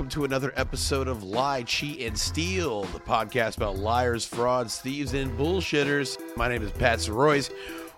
welcome to another episode of Lie, Cheat, and Steal, the podcast about liars, frauds, thieves, and bullshitters. My name is Pat Soroyce.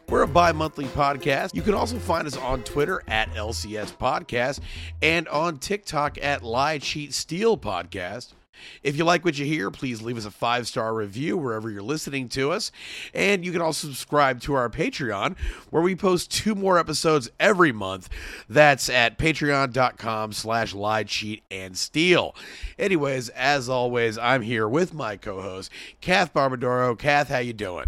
We're a bi monthly podcast. You can also find us on Twitter at LCS Podcast and on TikTok at Lie, Cheat, Steal Podcast. If you like what you hear, please leave us a five star review wherever you're listening to us. And you can also subscribe to our Patreon, where we post two more episodes every month. That's at patreon.com slash lie, cheat, and steal. Anyways, as always, I'm here with my co host, Kath Barbadoro. Kath, how you doing?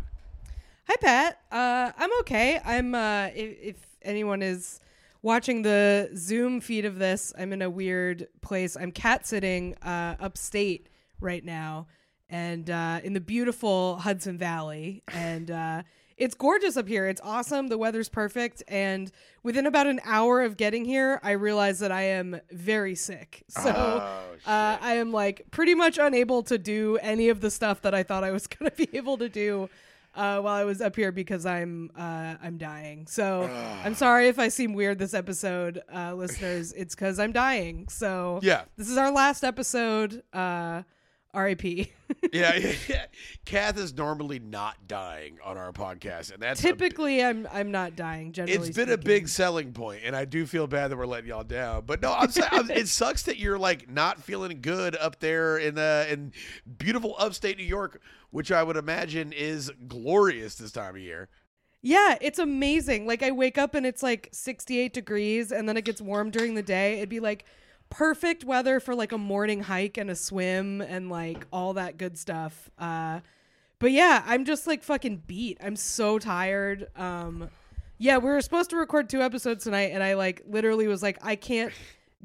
Hi, Pat. Uh, I'm okay. I'm. Uh, if, if anyone is watching the Zoom feed of this, I'm in a weird place. I'm cat sitting uh, upstate right now, and uh, in the beautiful Hudson Valley, and uh, it's gorgeous up here. It's awesome. The weather's perfect, and within about an hour of getting here, I realized that I am very sick. So Oh, uh, I am like pretty much unable to do any of the stuff that I thought I was going to be able to do uh, while I was up here because I'm uh, I'm dying. So I'm sorry if I seem weird this episode, uh, listeners. It's because I'm dying. So Yeah. this is our last episode. Uh, R.I.P. yeah, yeah, yeah. Kath is normally not dying on our podcast, and that's Typically, I'm I'm not dying. Generally, it's been a big selling point, and I do feel bad that we're letting y'all down. But no, I'm I'm- it sucks that you're like not feeling good up there in uh, in beautiful upstate New York, which I would imagine is glorious this time of year. Yeah, it's amazing. Like I wake up and it's like 68 degrees and then it gets warm during the day. It'd be like perfect weather for like a morning hike and a swim and like all that good stuff. Uh but yeah, I'm just like fucking beat. I'm so tired. Um yeah, we were supposed to record two episodes tonight and I like literally was like I can't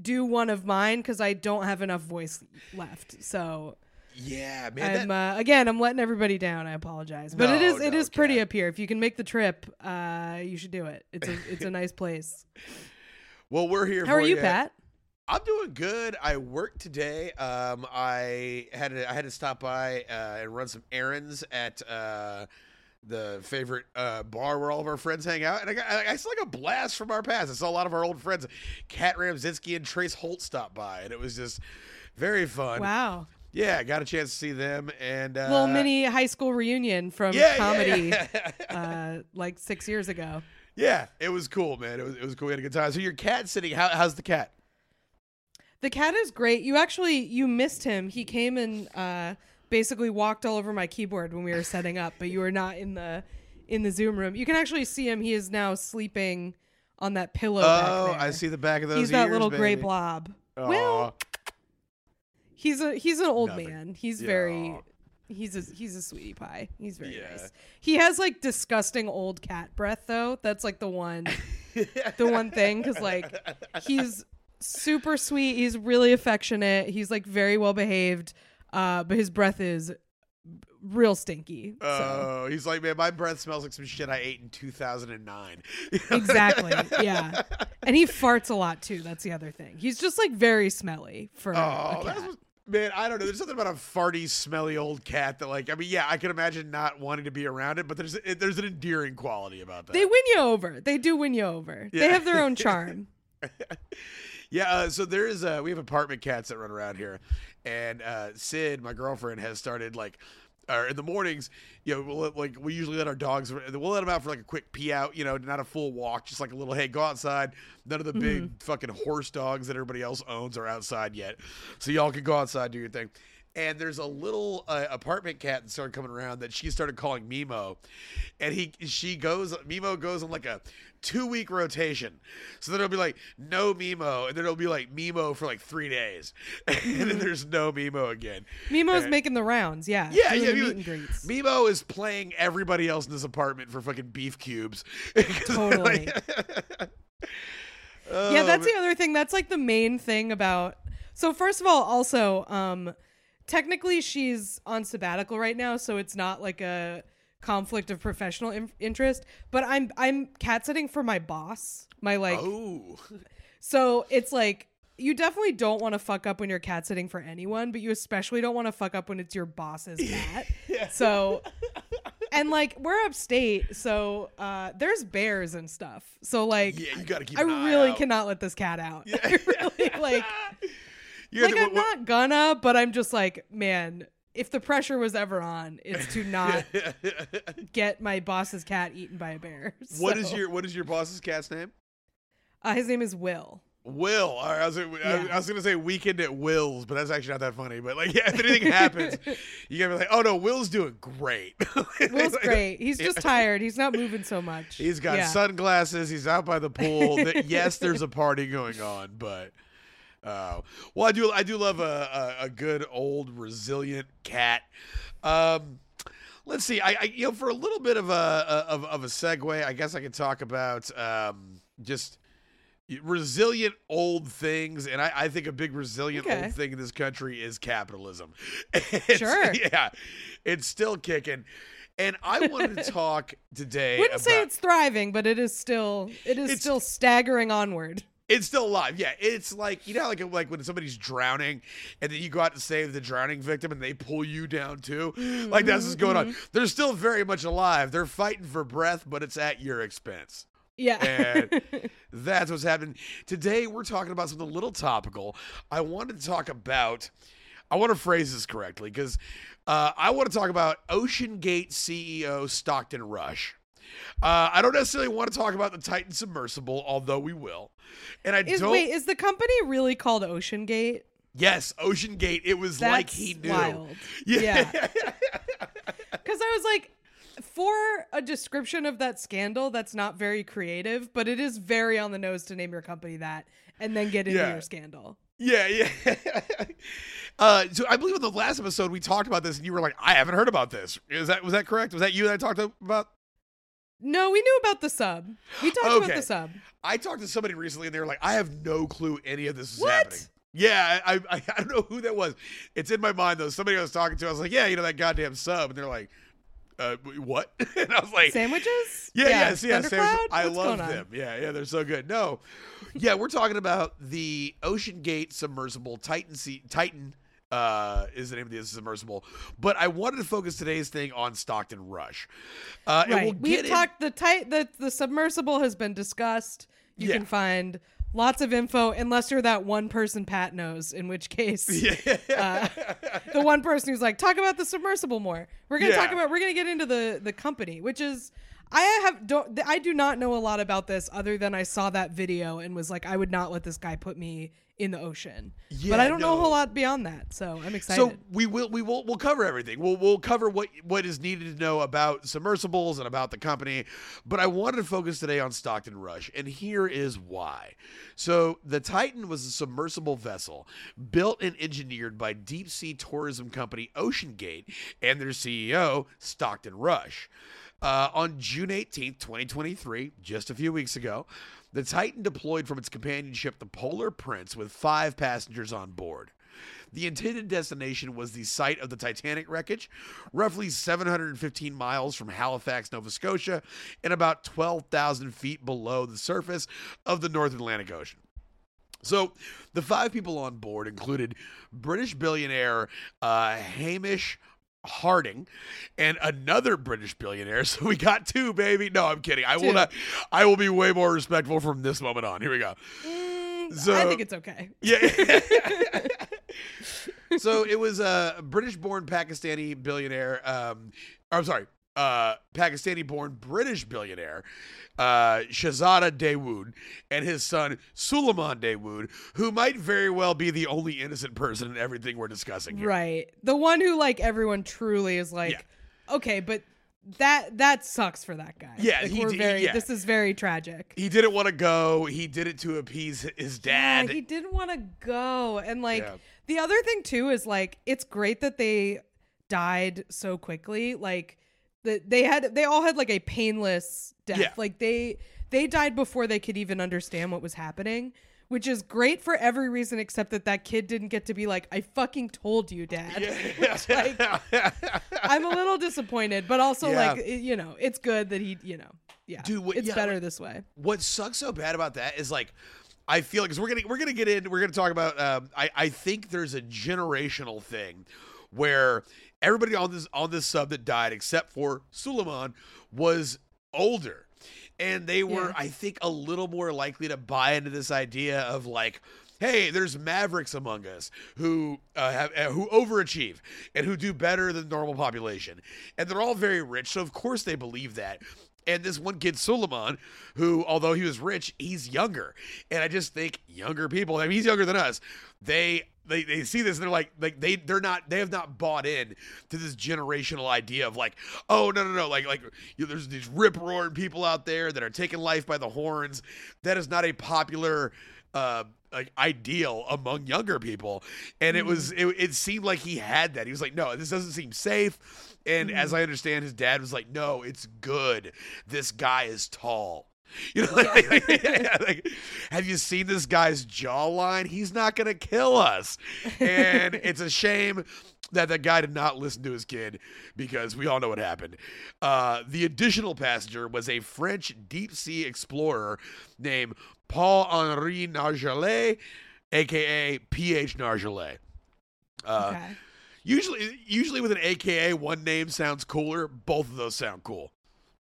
do one of mine cuz I don't have enough voice left. So Yeah, man. I'm that- uh, again. I'm letting everybody down. I apologize, but it No, is it no, is pretty up here. If you can make the trip, uh, you should do it. It's a it's a nice place. well, we're here. How are you. Pat? I'm doing good. I worked today. Um, I had to, I had to stop by uh, and run some errands at uh, the favorite uh, bar where all of our friends hang out, and I got I, I saw like a blast from our past. I saw a lot of our old friends, Kat Ramzinski and Trace Holt stop by, and it was just very fun. Wow, Yeah, I got a chance to see them and uh, little mini high school reunion from yeah, yeah, comedy, yeah. uh, like six years ago. yeah, it was cool, man. It was it was cool. We had a good time. So your cat sitting. How, how's the cat? The cat is great. You actually you missed him. He came and uh, basically walked all over my keyboard when we were setting up, but you were not in the in the Zoom room. You can actually see him. He is now sleeping on that pillow. back Oh. I see the back of those. He's that ears, little gray blob. Aw. Well, he's a he's an old Nothing. man. He's Yeah. very he's a he's a sweetie pie. He's very Yeah. nice. He has like disgusting old cat breath though. That's like the one the one thing cuz like he's super sweet. He's really affectionate. He's like very well behaved. Uh but his breath is real stinky. So Oh, he's like, man, my breath smells like some shit I ate in 2009. exactly. Yeah. And he farts a lot too. That's the other thing. He's just like very smelly for Oh, a that's cat. what, man, I don't know. There's something about a farty, smelly old cat that, like, I mean, yeah, I can imagine not wanting to be around it, but there's it, there's an endearing quality about that. They win you over. They do win you over. Yeah. They have their own charm. Yeah, uh, so there is uh we have apartment cats that run around here, and uh, Sid, my girlfriend, has started like. Or in the mornings, you know, we'll let, like we usually let our dogs. We'll let them out for like a quick pee out, you know, not a full walk, just like a little. Hey, go outside. None of the big mm-hmm. fucking horse dogs that everybody else owns are outside yet, so y'all can go outside do your thing. And there's a little uh, apartment cat that started coming around that she started calling Mimo, and he she goes Mimo goes on like a two week rotation. So then it'll be like no Mimo, and then it'll be like Mimo for like three days, and then there's no Mimo again. Mimo's Uh, making the rounds. Yeah. Yeah, yeah. Mimo, and. Mimo is playing everybody else in this apartment for fucking beef cubes. Totally. Oh, yeah, that's man. the other thing. That's like the main thing about. So first of all, also, um, technically she's on sabbatical right now, so it's not like a conflict of professional in- interest. But I'm I'm cat sitting for my boss. My like, Oh, so it's like you definitely don't want to fuck up when you're cat sitting for anyone, but you especially don't want to fuck up when it's your boss's cat. So and like we're upstate, so uh there's bears and stuff. So like yeah, you got to keep. I an eye really out. cannot let this cat out. I really like You like I'm not gonna, but I'm just like, man, if the pressure was ever on, it's to not get my boss's cat eaten by a bear. What is your what is your boss's cat's name? Uh, his name is Will. Will. I was, I, Yeah. I was gonna say weekend at Will's, but that's actually not that funny. But like, yeah, if anything happens, you gotta be like, oh no, Will's doing great. Will's Like, great. He's just tired. He's not moving so much. He's got Yeah. sunglasses. He's out by the pool. Yes, there's a party going on, but uh, well, I do I do love a, a, a good old resilient cat. Um, let's see. I, I you know for a little bit of a of, of a segue, I guess I could talk about um, just resilient old things and I, I think a big resilient Okay. old thing in this country is capitalism It's- Sure. yeah it's still kicking and i wanted to talk today Wouldn't say it's thriving, but it is still It's- still staggering onward. It's still alive. Yeah, it's like you know, like like when somebody's drowning, and then you go out to save the drowning victim, and they pull you down too. Like that's what's going on. They're still very much alive. They're fighting for breath, but it's at your expense. Yeah. And that's what's happening today. We're talking about something a little topical. I wanted to talk about. I want to phrase this correctly because uh, I want to talk about Ocean Gate CEO Stockton Rush. Uh, I don't necessarily want to talk about the Titan submersible, although we will. And I is don't. wait, is the company really called Ocean Gate? Yes, Ocean Gate. It was That's like he knew. wild. Yeah. Because I was like, for a description of that scandal, that's not very creative, but it is very on the nose to name your company that and then get into Yeah. your scandal. yeah, yeah. uh, so I believe in the last episode we talked about this, and you were like, "I haven't heard about this." Is that was that correct? Was that you that I talked about? No, we knew about the sub. We talked about the sub. I talked to somebody recently, and they were like, "I have no clue any of this is What? happening." Yeah, I, I I don't know who that was. It's in my mind though. Somebody I was talking to, I was like, "Yeah, you know that goddamn sub," and they're like, uh, "What?" and I was like, Sandwiches? Yeah, yes, yes. Thundercloud? There's- I What's love them. Yeah, yeah, they're so good. No, yeah, we're talking about the Ocean Gate submersible Titan. Sea, Titan uh, is the name of the submersible, but I wanted to focus today's thing on Stockton Rush. Uh, Right. we'll We've get in- talked the tight the the submersible has been discussed. You Yeah. can find lots of info unless you're that one person Pat knows, in which case Yeah. the one person who's like, talk about the submersible more. We're gonna Yeah. talk about we're gonna get into the the company, which is I have don't I do not know a lot about this other than I saw that video and was like, I would not let this guy put me in the ocean. Yeah, but I don't know a whole lot beyond that, so I'm excited. So we will we will we'll cover everything. We'll we'll cover what what is needed to know about submersibles and about the company. But I wanted to focus today on Stockton Rush, and here is why. So the Titan was a submersible vessel built and engineered by deep sea tourism company OceanGate and their CEO Stockton Rush. Uh, on June 18th, 2023, just a few weeks ago, the Titan deployed from its companion ship, the Polar Prince, with five passengers on board. The intended destination was the site of the Titanic wreckage, roughly 715 miles from Halifax, Nova Scotia, and about 12,000 feet below the surface of the North Atlantic Ocean. So, the five people on board included British billionaire uh, Hamish Harding and another British billionaire. So we got two, baby. No, I'm kidding. I will not. I will be way more respectful from this moment on. Here we go. Mm, I think it's okay. Yeah. so it was a British-born Pakistani billionaire. Um, I'm sorry, uh, Pakistani-born British billionaire uh, Shahzada Dawood and his son Suleiman Dawood, who might very well be the only innocent person in everything we're discussing here. Right. The one who like everyone truly is like, okay, but that that sucks for that guy. Yeah, Like, he we're d- very yeah. this is very tragic. He didn't want to go. He did it to appease his dad. Yeah, he didn't want to go. And like Yeah. the other thing too is like it's great that they died so quickly. Like the, they had they all had like a painless death. Yeah. Like they they died before they could even understand what was happening. Which is great for every reason except that that kid didn't get to be like, I fucking told you, dad. Yeah. Which, like, I'm a little disappointed, but also Yeah. like you know, it's good that he, you know, yeah, Dude, what- it's better like- this way. what sucks so bad about that is like I feel like 'cause we're gonna we're gonna get in we're gonna talk about um, I I think there's a generational thing where everybody on this on this sub that died except for Suleiman was older and they were Yeah. I think a little more likely to buy into this idea of like hey, there's mavericks among us who uh, have uh, who overachieve and who do better than the normal population, and they're all very rich, so of course they believe that. And this one kid, Suleiman, who, although he was rich, he's younger. And I just think younger people, I mean, he's younger than us, they they, they see this and they're like like they they're not they have not bought in to this generational idea of like oh no no no like like you know, there's these rip roaring people out there that are taking life by the horns. That is not a popular uh like ideal among younger people. And it was it, it seemed like he had that. He was like no this doesn't seem safe. And as i understand his dad was like no it's good. This guy is tall you know, like, yeah, like, have you seen this guy's jawline? He's not gonna kill us, and it's a shame that that guy did not listen to his kid because we all know what happened. Uh, the additional passenger was a French deep sea explorer named Paul Henri Nargeolet, aka P.H. Nargeolet. Uh, okay. Usually, usually with an AKA, one name sounds cooler. Both of those sound cool.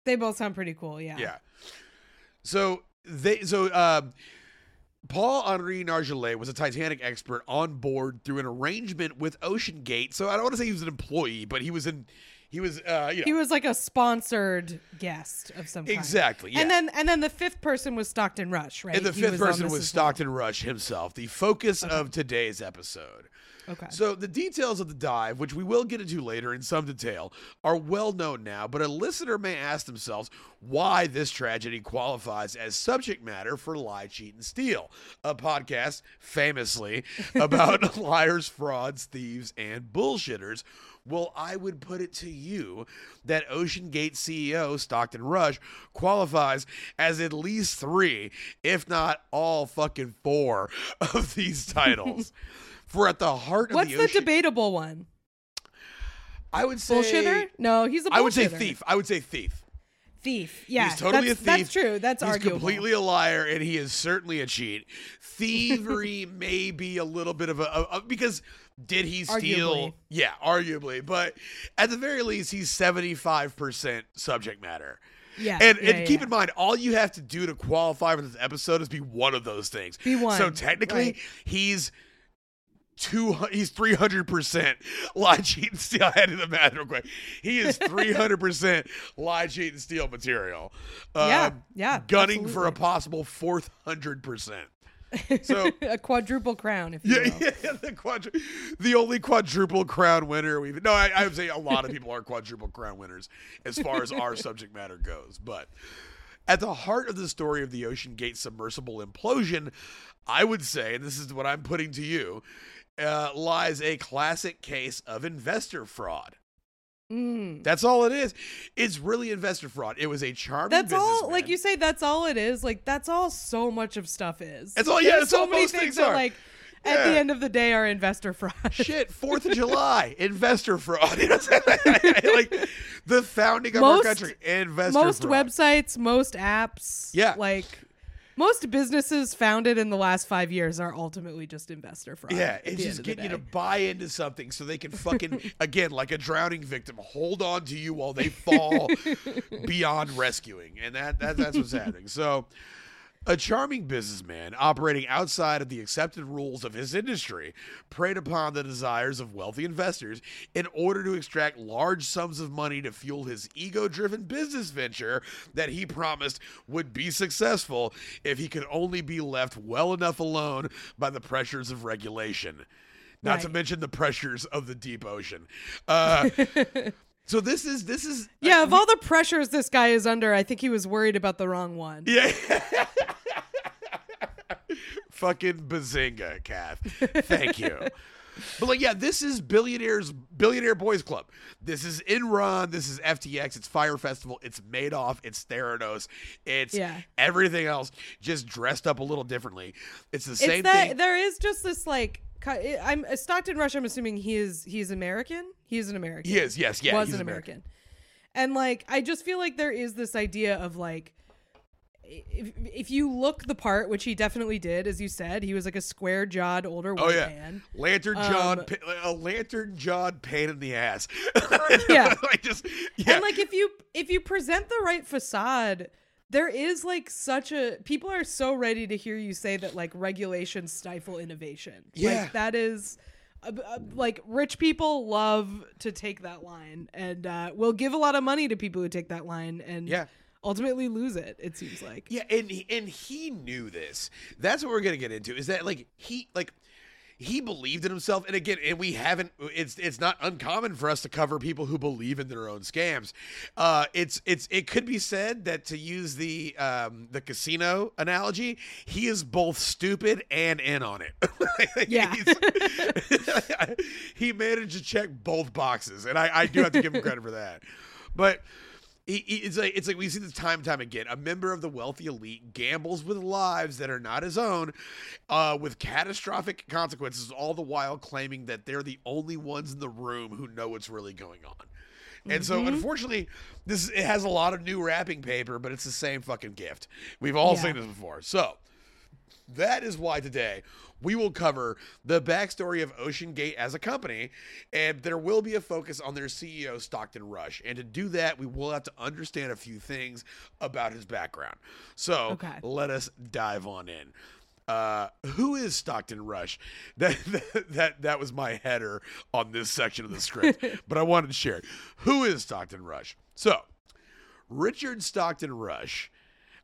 They both sound pretty cool. Yeah. Yeah. So they so um Paul Henri Nargeolet was a Titanic expert on board through an arrangement with Ocean Gate. So I don't want to say he was an employee, but he was in he was uh you know He was like a sponsored guest of some kind. exactly yeah. And then and then the fifth person was Stockton Rush, right? and the He fifth was person was as well. Stockton Rush himself, the focus of today's episode. Okay. So the details of the dive, which we will get into later in some detail, are well known now, but a listener may ask themselves why this tragedy qualifies as subject matter for Lie, Cheat, and Steal, a podcast famously about liars, frauds, thieves, and bullshitters. Well, I would put it to you that Ocean Gate CEO Stockton Rush qualifies as at least three, if not all fucking four, of these titles. For at the heart What's of the, the ocean, debatable one? I would say Bullshitter? No, he's a bullshitter. I would say thief. I would say thief. Thief. Yeah. He's totally that's, a thief. That's true. That's He's arguable. completely a liar, and he is certainly a cheat. Thievery may be a little bit of a, a- a- because did he steal? Arguably. Yeah, arguably, but at the very least, he's seventy five percent subject matter. Yeah. And, yeah, and keep yeah. in mind, all you have to do to qualify for this episode is be one of those things. Be one, So technically, right. he's two. He's three hundred percent lie, cheat, and steal. To do the math real quick. He is three hundred percent lie, cheat, and steal material. Yeah, Um, yeah, Gunning for a possible fourth hundred percent. So. a quadruple crown, if you Yeah, will. yeah, the quadru- the only quadruple crown winner we've no, I, I would say a lot of people are quadruple crown winners as far as our subject matter goes. But at the heart of the story of the Ocean Gate submersible implosion, I would say, and this is what I'm putting to you, uh, lies a classic case of investor fraud. Mm. That's all it is. It's really investor fraud. It was a charming That's all. Like you say, that's all it is. Like that's all. So much of stuff is. That's all- yeah, There's that's so all many most things things that are. like at the end of the day are investor fraud. Shit, Fourth of July, investor fraud. You know what I'm saying? like the founding of Most- our country, investor most fraud. websites, most apps. Yeah. Like most businesses founded in the last five years are ultimately just investor fraud. Yeah, it's just getting you to buy into something so they can fucking again, like a drowning victim, hold on to you while they fall beyond rescuing, and that, that that's what's happening. So, a charming businessman operating outside of the accepted rules of his industry preyed upon the desires of wealthy investors in order to extract large sums of money to fuel his ego driven business venture that he promised would be successful if he could only be left well enough alone by the pressures of regulation. Not to mention the pressures of the deep ocean. Uh, so this is this is Yeah, of all the pressures this guy is under, I think he was worried about the wrong one. Yeah. Fucking bazinga, Kath. Thank you. But like, yeah, this is billionaires, billionaire boys club. This is Enron. This is FTX. It's Fire Festival. It's Madoff. It's Theranos. It's Yeah. everything else, just dressed up a little differently. It's the same it's that thing. there is just this like I'm uh, Stockton Rush. I'm assuming he is he's American. He is an American. he is, yes, yeah, was he's an American. And like I just feel like there is this idea of like if, if you look the part, which he definitely did, as you said, he was like a square jawed older white Oh yeah, man. Lantern John, Um, a Lantern John pain in the ass. Yeah. like just yeah, And like if you if you present the right facade, there is like such a people are so ready to hear you say that like regulations stifle innovation. Yeah. Like that is uh, uh, like rich people love to take that line and uh, will give a lot of money to people who take that line and Yeah. Ultimately lose it. It seems like. Yeah, and he, and he knew this. That's what we're gonna get into. Is that like he like he believed in himself, and again, and we haven't. It's it's not uncommon for us to cover people who believe in their own scams. Uh, it's it's it could be said that to use the um the casino analogy, he is both stupid and in on it. Yeah. He managed to check both boxes, and I I do have to give him credit for that. But it's like it's like we see this time and time again. A member of the wealthy elite gambles with lives that are not his own, uh, with catastrophic consequences. All the while claiming that they're the only ones in the room who know what's really going on. And so, unfortunately, this it has a lot of new wrapping paper, but it's the same fucking gift. We've all Yeah. seen this before. So, that is why today we will cover the backstory of Ocean Gate as a company, and there will be a focus on their CEO, Stockton Rush. And to do that, we will have to understand a few things about his background. So Okay. let us dive on in. Uh, who is Stockton Rush? That, that that that was my header on this section of the script, but I wanted to share it. Who is Stockton Rush? So, Richard Stockton Rush,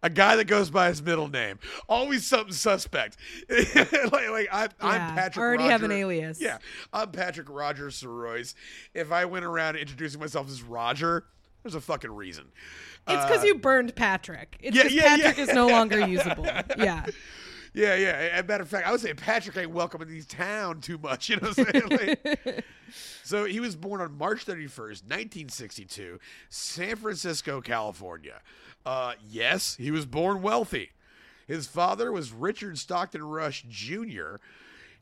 a guy that goes by his middle name, always something suspect. like, like I, I'm Yeah, Patrick. already Roger, have an alias. Yeah, I'm Patrick Roger Soroyce. If I went around introducing myself as Roger, there's a fucking reason. It's because Uh, you burned Patrick. It's yeah, because yeah, Patrick yeah. is no longer usable. Yeah. Yeah, yeah. As a matter of fact, I would say Patrick ain't welcome in these town too much. You know what I'm saying? Like- so he was born on March 31st, 1962, San Francisco, California. Uh, yes, he was born wealthy. His father was Richard Stockton Rush Jr.,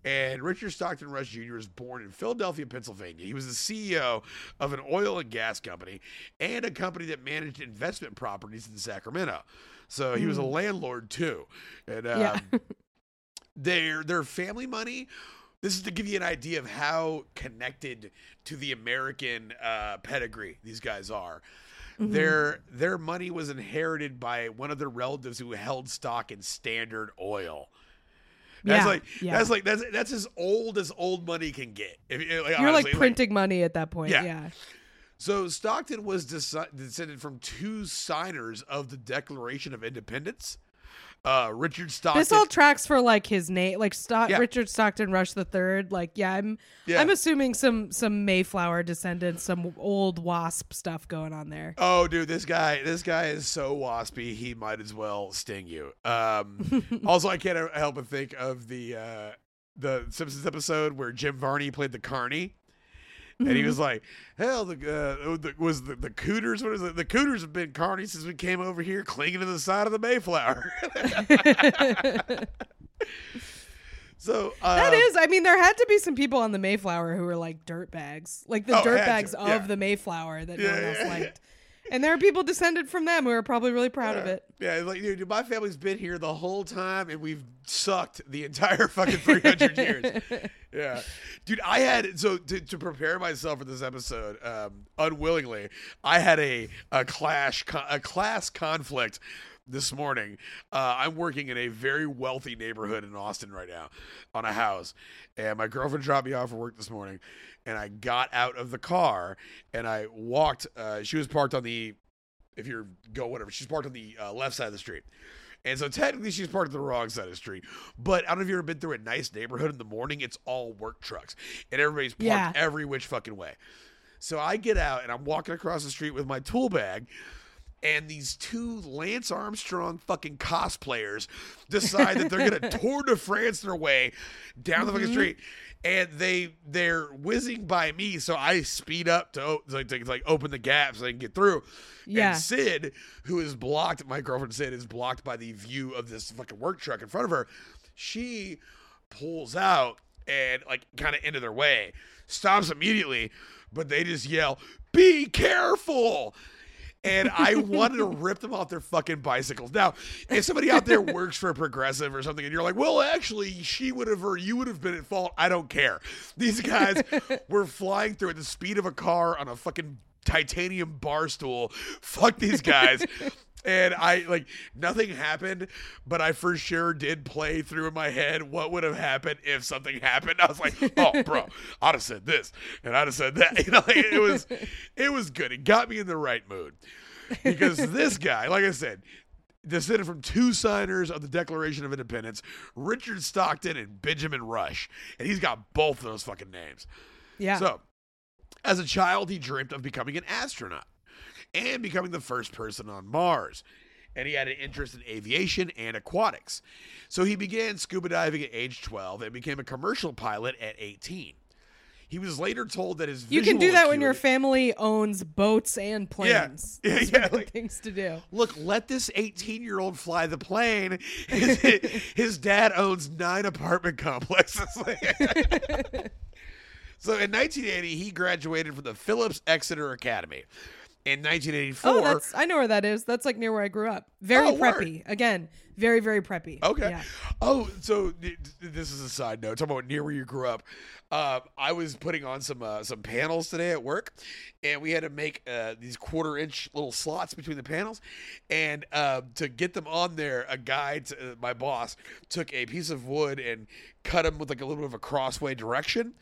and Richard Stockton Rush Jr. was born in Philadelphia, Pennsylvania. He was the CEO of an oil and gas company and a company that managed investment properties in Sacramento. So he was a landlord too. And um, Yeah. their their family money. This is to give you an idea of how connected to the American uh, pedigree these guys are. Mm-hmm. Their their money was inherited by one of their relatives who held stock in Standard Oil. That's Yeah, like yeah. that's like that's that's as old as old money can get. If, like, You're honestly, like printing money at that point. Yeah. Yeah. so Stockton was descended from two signers of the Declaration of Independence. Uh, Richard Stockton. This all tracks for like his name, like Stock Yeah. Richard Stockton Rush the Third. Like, yeah, I'm Yeah. I'm assuming some some Mayflower descendants, some old wasp stuff going on there. Oh, dude, this guy, this guy is so waspy. He might as well sting you. Um, also, I can't help but think of the uh, the Simpsons episode where Jim Varney played the Carney, and he was like, "Hell, the, uh, the was the, the Cooders. What is it? The Cooders have been carny since we came over here, clinging to the side of the Mayflower." so uh, That is, I mean, there had to be some people on the Mayflower who were like dirt bags, like the Oh, dirt bags to, of yeah. the Mayflower that no one else yeah, yeah. liked. And there are people descended from them who are probably really proud of it. Yeah, like dude, my family's been here the whole time, and we've sucked the entire fucking three hundred years. Yeah, dude, I had so to, to prepare myself for this episode, um, unwillingly, I had a a clash a class conflict this morning. Uh, I'm working in a very wealthy neighborhood in Austin right now on a house, and my girlfriend dropped me off for work this morning, and I got out of the car and I walked. Uh, she was parked on the if you're go whatever. She's parked on the uh, left side of the street. And so technically she's parked on the wrong side of the street. But I don't know if you've ever been through a nice neighborhood in the morning. It's all work trucks. And everybody's parked Yeah. every which fucking way. So I get out and I'm walking across the street with my tool bag. And these two Lance Armstrong fucking cosplayers decide that they're gonna Tour de France their way down the fucking mm-hmm. street, and they they're whizzing by me, so I speed up to, o- like, to like open the gap so they can get through. Yeah. And Sid, who is blocked, my girlfriend Sid is blocked by the view of this fucking work truck in front of her. She pulls out and like kind of into their way, stops immediately, but they just yell, "Be careful!" And I wanted to rip them off their fucking bicycles. Now, if somebody out there works for a progressive or something, and you're like, well, actually, she would have or you would have been at fault, I don't care. These guys were flying through at the speed of a car on a fucking titanium bar stool. Fuck these guys. And I like nothing happened, but I for sure did play through in my head what would have happened if something happened. I was like, oh, bro, I'd have said this and I'd have said that. You know, like, it was, it was good. It got me in the right mood because this guy, like I said, descended from two signers of the Declaration of Independence, Richard Stockton and Benjamin Rush, and he's got both of those fucking names. Yeah. So, as a child, he dreamt of becoming an astronaut and becoming the first person on Mars. And he had an interest in aviation and aquatics. So he began scuba diving at age 12 and became a commercial pilot at 18. He was later told that his you can do that when your family owns boats and planes. Yeah, Those yeah, like- things to do. Look, let this 18 year old fly the plane. His, his dad owns nine apartment complexes. so in 1980, he graduated from the Phillips Exeter Academy. In 1984, Oh, that's I know where that is. That's like near where I grew up. Very Oh, word. preppy. Again, very very preppy. Okay. Yeah. Oh, so th- th- this is a side note. Talking about near where you grew up. Uh, I was putting on some uh, some panels today at work, and we had to make uh, these quarter inch little slots between the panels. And uh, to get them on there, a guy, t- uh, my boss, took a piece of wood and cut them with like a little bit of a crossway direction,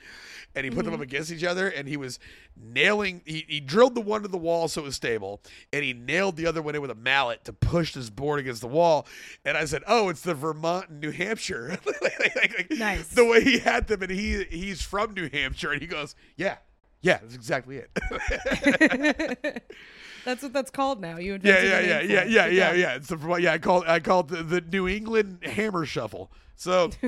and he put them up against each other, and he was nailing. He, he drilled the one to the wall so it was stable, and he nailed the other one in with a mallet to push this board against the wall. And I said, "Oh, it's the Vermont and New Hampshire." Like- like- like, Nice. The way he had them, and he he's from New Hampshire, and he goes, "Yeah, yeah, that's exactly it." That's what that's called now. You yeah, yeah, yeah, yeah, yeah, yeah, yeah. It's the yeah. I call I call it the, the New England Hammer Shuffle. So.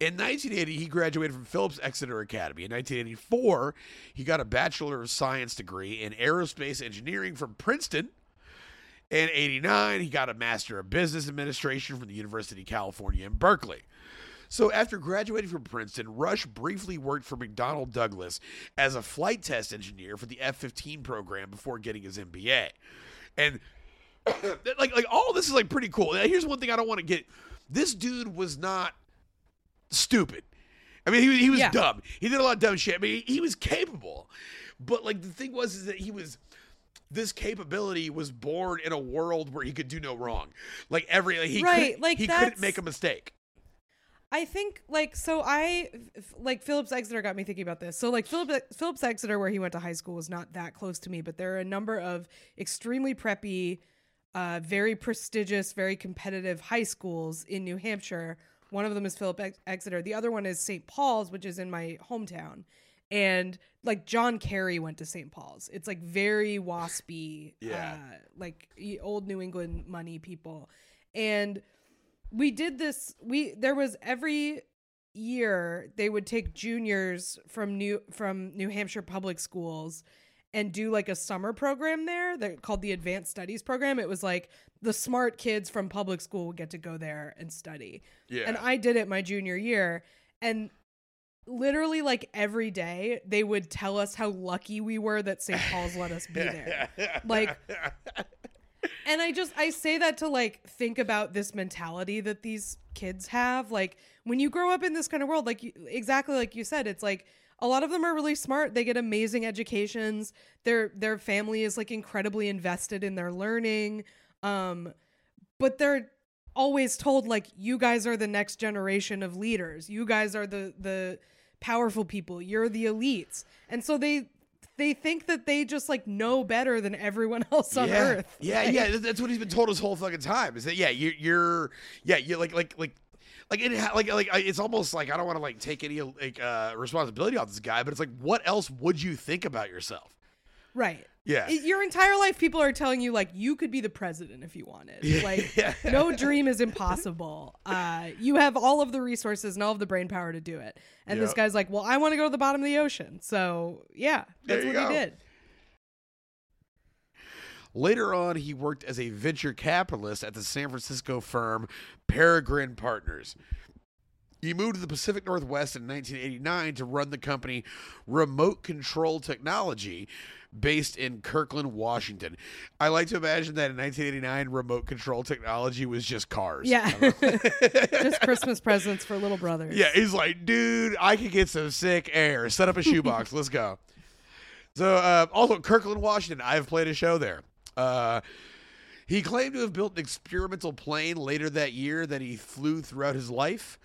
In 1980, he graduated from Phillips Exeter Academy. In 1984, he got a Bachelor of Science degree in aerospace engineering from Princeton. In 89, he got a Master of Business Administration from the University of California in Berkeley. So after graduating from Princeton, Rush briefly worked for McDonnell Douglas as a flight test engineer for the F-15 program before getting his MBA. And like like all this is like pretty cool. Now, here's one thing I don't want to get. This dude was not stupid. I mean, he, was- he was Yeah. dumb. He did a lot of dumb shit. I mean, he, he was capable. But like the thing was is that he was this capability was born in a world where he could do no wrong. Like every like, he Right, couldn't, like, he couldn't make a mistake. I think like so I like Phillips Exeter got me thinking about this. So like Phillips Phillips Exeter where he went to high school was not that close to me, but there are a number of extremely preppy uh, very prestigious, very competitive high schools in New Hampshire. One of them is Phillips Ex- Exeter. The other one is St. Paul's, which is in my hometown. And like John Kerry went to St. Paul's. It's like very waspy, Yeah. uh, like old New England money people. And we did this we there was every year they would take juniors from new from New Hampshire public schools and do like a summer program there that called the advanced studies program it was like the smart kids from public school would get to go there and study Yeah. and I did it my junior year and literally like every day they would tell us how lucky we were that St. Paul's let us be there like and I just I say that to like think about this mentality that these kids have. Like when you grow up in this kind of world, like you, exactly like you said, it's like a lot of them are really smart. They get amazing educations. Their their family is like incredibly invested in their learning. Um, but they're always told like you guys are the next generation of leaders. You guys are the the powerful people. You're the elites. And so they they think that they just like know better than everyone else on yeah. earth. Yeah, Like- yeah. That's what he's been told his whole fucking time. Is that yeah, you're, you're yeah, you like like like. Like it, like like it's almost like I don't want to like take any like uh, responsibility off this guy, but it's like, what else would you think about yourself? Right. Yeah, Your entire life, people are telling you like you could be the president if you wanted. Like Yeah. no dream is impossible. Uh, you have all of the resources and all of the brain power to do it. And this guy's like, well, I want to go to the bottom of the ocean. So yeah, that's what go. he did. Later on, he worked as a venture capitalist at the San Francisco firm Peregrine Partners. He moved to the Pacific Northwest in 1989 to run the company Remote Control Technology, based in Kirkland, Washington. I like to imagine that in 1989, remote control technology was just cars. Yeah. Just Christmas presents for little brothers. Yeah, he's like, dude, I could get some sick air. Set up a shoebox. Let's go. So, uh, also, Kirkland, Washington. I have played a show there. Uh, he claimed to have built an experimental plane later that year that he flew throughout his life.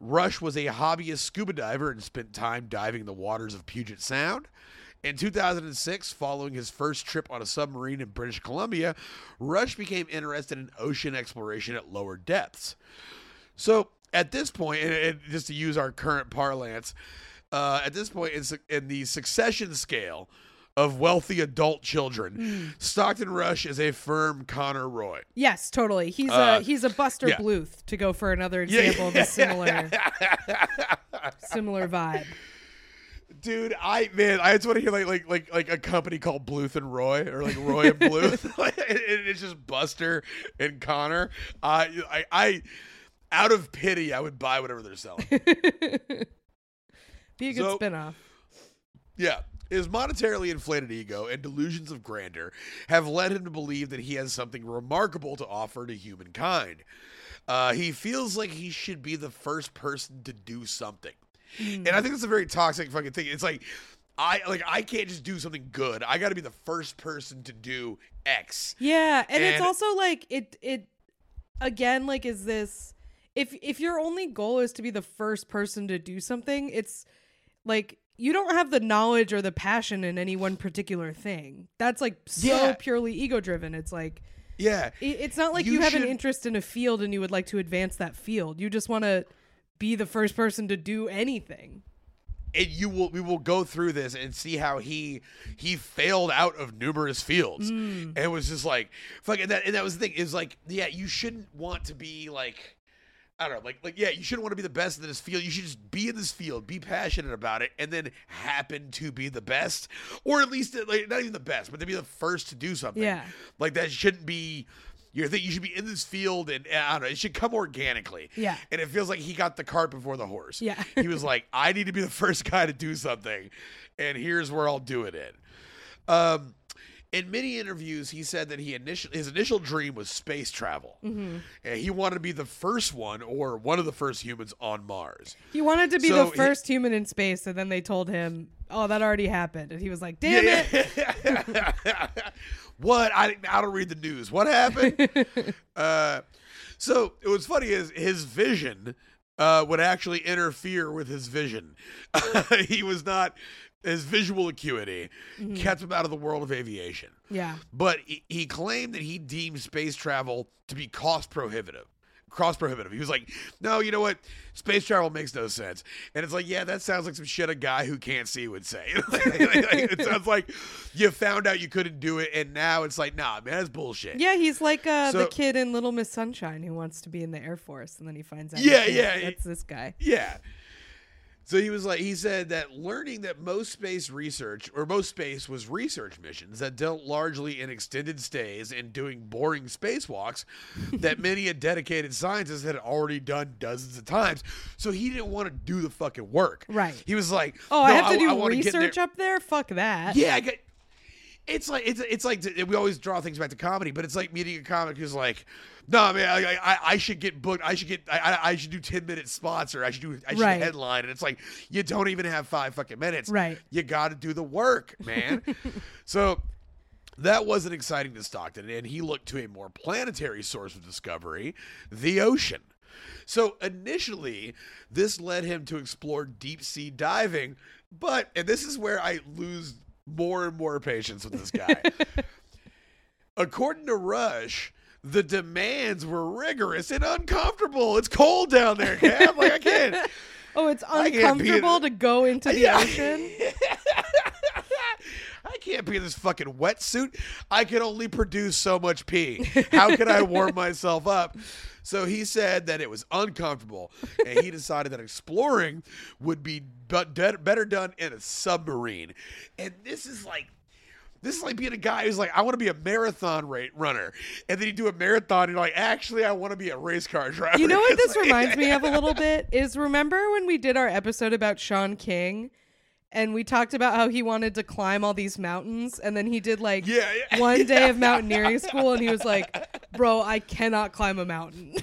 Rush was a hobbyist scuba diver and spent time diving the waters of Puget Sound. In 2006, following his first trip on a submarine in British Columbia, Rush became interested in ocean exploration at lower depths. So at this point, and, and just to use our current parlance, uh, at this point in, in the succession scale of wealthy adult children, Stockton Rush is a firm Connor Roy. Yes, totally. He's Uh, a he's a Buster yeah. Bluth to go for another Yeah. example of a similar similar vibe. Dude, I man, I just want to hear like like like like a company called Bluth and Roy or like Roy and Bluth. Like, it- it- it's just Buster and Connor. Uh, I I out of pity, I would buy whatever they're selling. Be a good So- spinoff. Yeah. His monetarily inflated ego and delusions of grandeur have led him to believe that he has something remarkable to offer to humankind. Uh, he feels like he should be the first person to do something. Hmm. And I think that's a very toxic fucking thing. It's like I like I can't just do something good. I got to be the first person to do X. Yeah, and, it's also like it it again like is this if if your only goal is to be the first person to do something, it's like you don't have the knowledge or the passion in any one particular thing. That's like so Yeah. purely ego driven. It's like Yeah. it- it's not like You you, have an interest in a field and you would like to advance that field. You just want to be the first person to do anything. and you will we will go through this and see how he he failed out of numerous fields hmm. and it was just like fucking that and that was the thing is like yeah you shouldn't want to be like I don't know, like like yeah, you shouldn't want to be the best in this field. You should just be in this field, be passionate about it, and then happen to be the best, or at least like not even the best, but to be the first to do something. Yeah. like that shouldn't be thing. You should be in this field, and I don't know, it should come organically. Yeah. and it feels like he got the cart before the horse. Yeah. he was like, I need to be the first guy to do something, and here's where I'll do it in. Um, in many interviews, he said that he initial his initial dream was space travel. Mm-hmm. And he wanted to be the first one or one of the first humans on Mars. He wanted to be So the he- first human in space, and then they told him, "Oh, that already happened," and he was like, "Damn it!" what? I I don't read the news. What happened? uh, so it was funny is his vision uh, would actually interfere with his vision. he was not his visual acuity kept him out of the world of aviation. Yeah, But he, he claimed that he deemed space travel to be cost prohibitive. Cost prohibitive. He was like, no, you know what? Space travel makes no sense. And it's like, yeah, that sounds like some shit a guy who can't see would say. it sounds like you found out you couldn't do it, and now it's like, nah, man, that's bullshit. yeah. He's like uh, the kid in Little Miss Sunshine who wants to be in the Air Force, and then he finds out. Yeah, yeah. That's this guy. Yeah. So he was like, he said that learning that most space research, or most space was research missions that dealt largely in extended stays and doing boring spacewalks that many a dedicated scientist had already done dozens of times. So he didn't want to do the fucking work. Right. He was like, Oh, I have to do wanna research there." up there. Fuck that. Yeah, I get. It's like it's it's like we always draw things back to comedy, but it's like meeting a comic who's like, "No, man, I, I, I should get booked. I should get I, I I should do ten minute spots, or I should do I should Right. headline." And it's like you don't even have five fucking minutes. Right. You got to do the work, man. so that wasn't exciting to Stockton, and he looked to a more planetary source of discovery, the ocean. So initially, this led him to explore deep sea diving, but, and this is where I lose more and more patience with this guy. According to Rush, the demands were rigorous and uncomfortable. It's cold down there, Cam. Like, I can't. Oh, it's in- uncomfortable to go into the Yeah. ocean. I can't be in this fucking wetsuit. I can only produce so much pee. How can I warm myself up? So he said that it was uncomfortable, and he decided that exploring would be better done in a submarine. And this is like. This is like being a guy who's like, I want to be a marathon rate runner, and then you do a marathon, and you're like, actually, I want to be a race car driver. You know what this like- reminds me of a little bit is remember when we did our episode about Sean King and we talked about how he wanted to climb all these mountains and then he did like Yeah, yeah. one day of mountaineering school and he was like, "Bro, I cannot climb a mountain."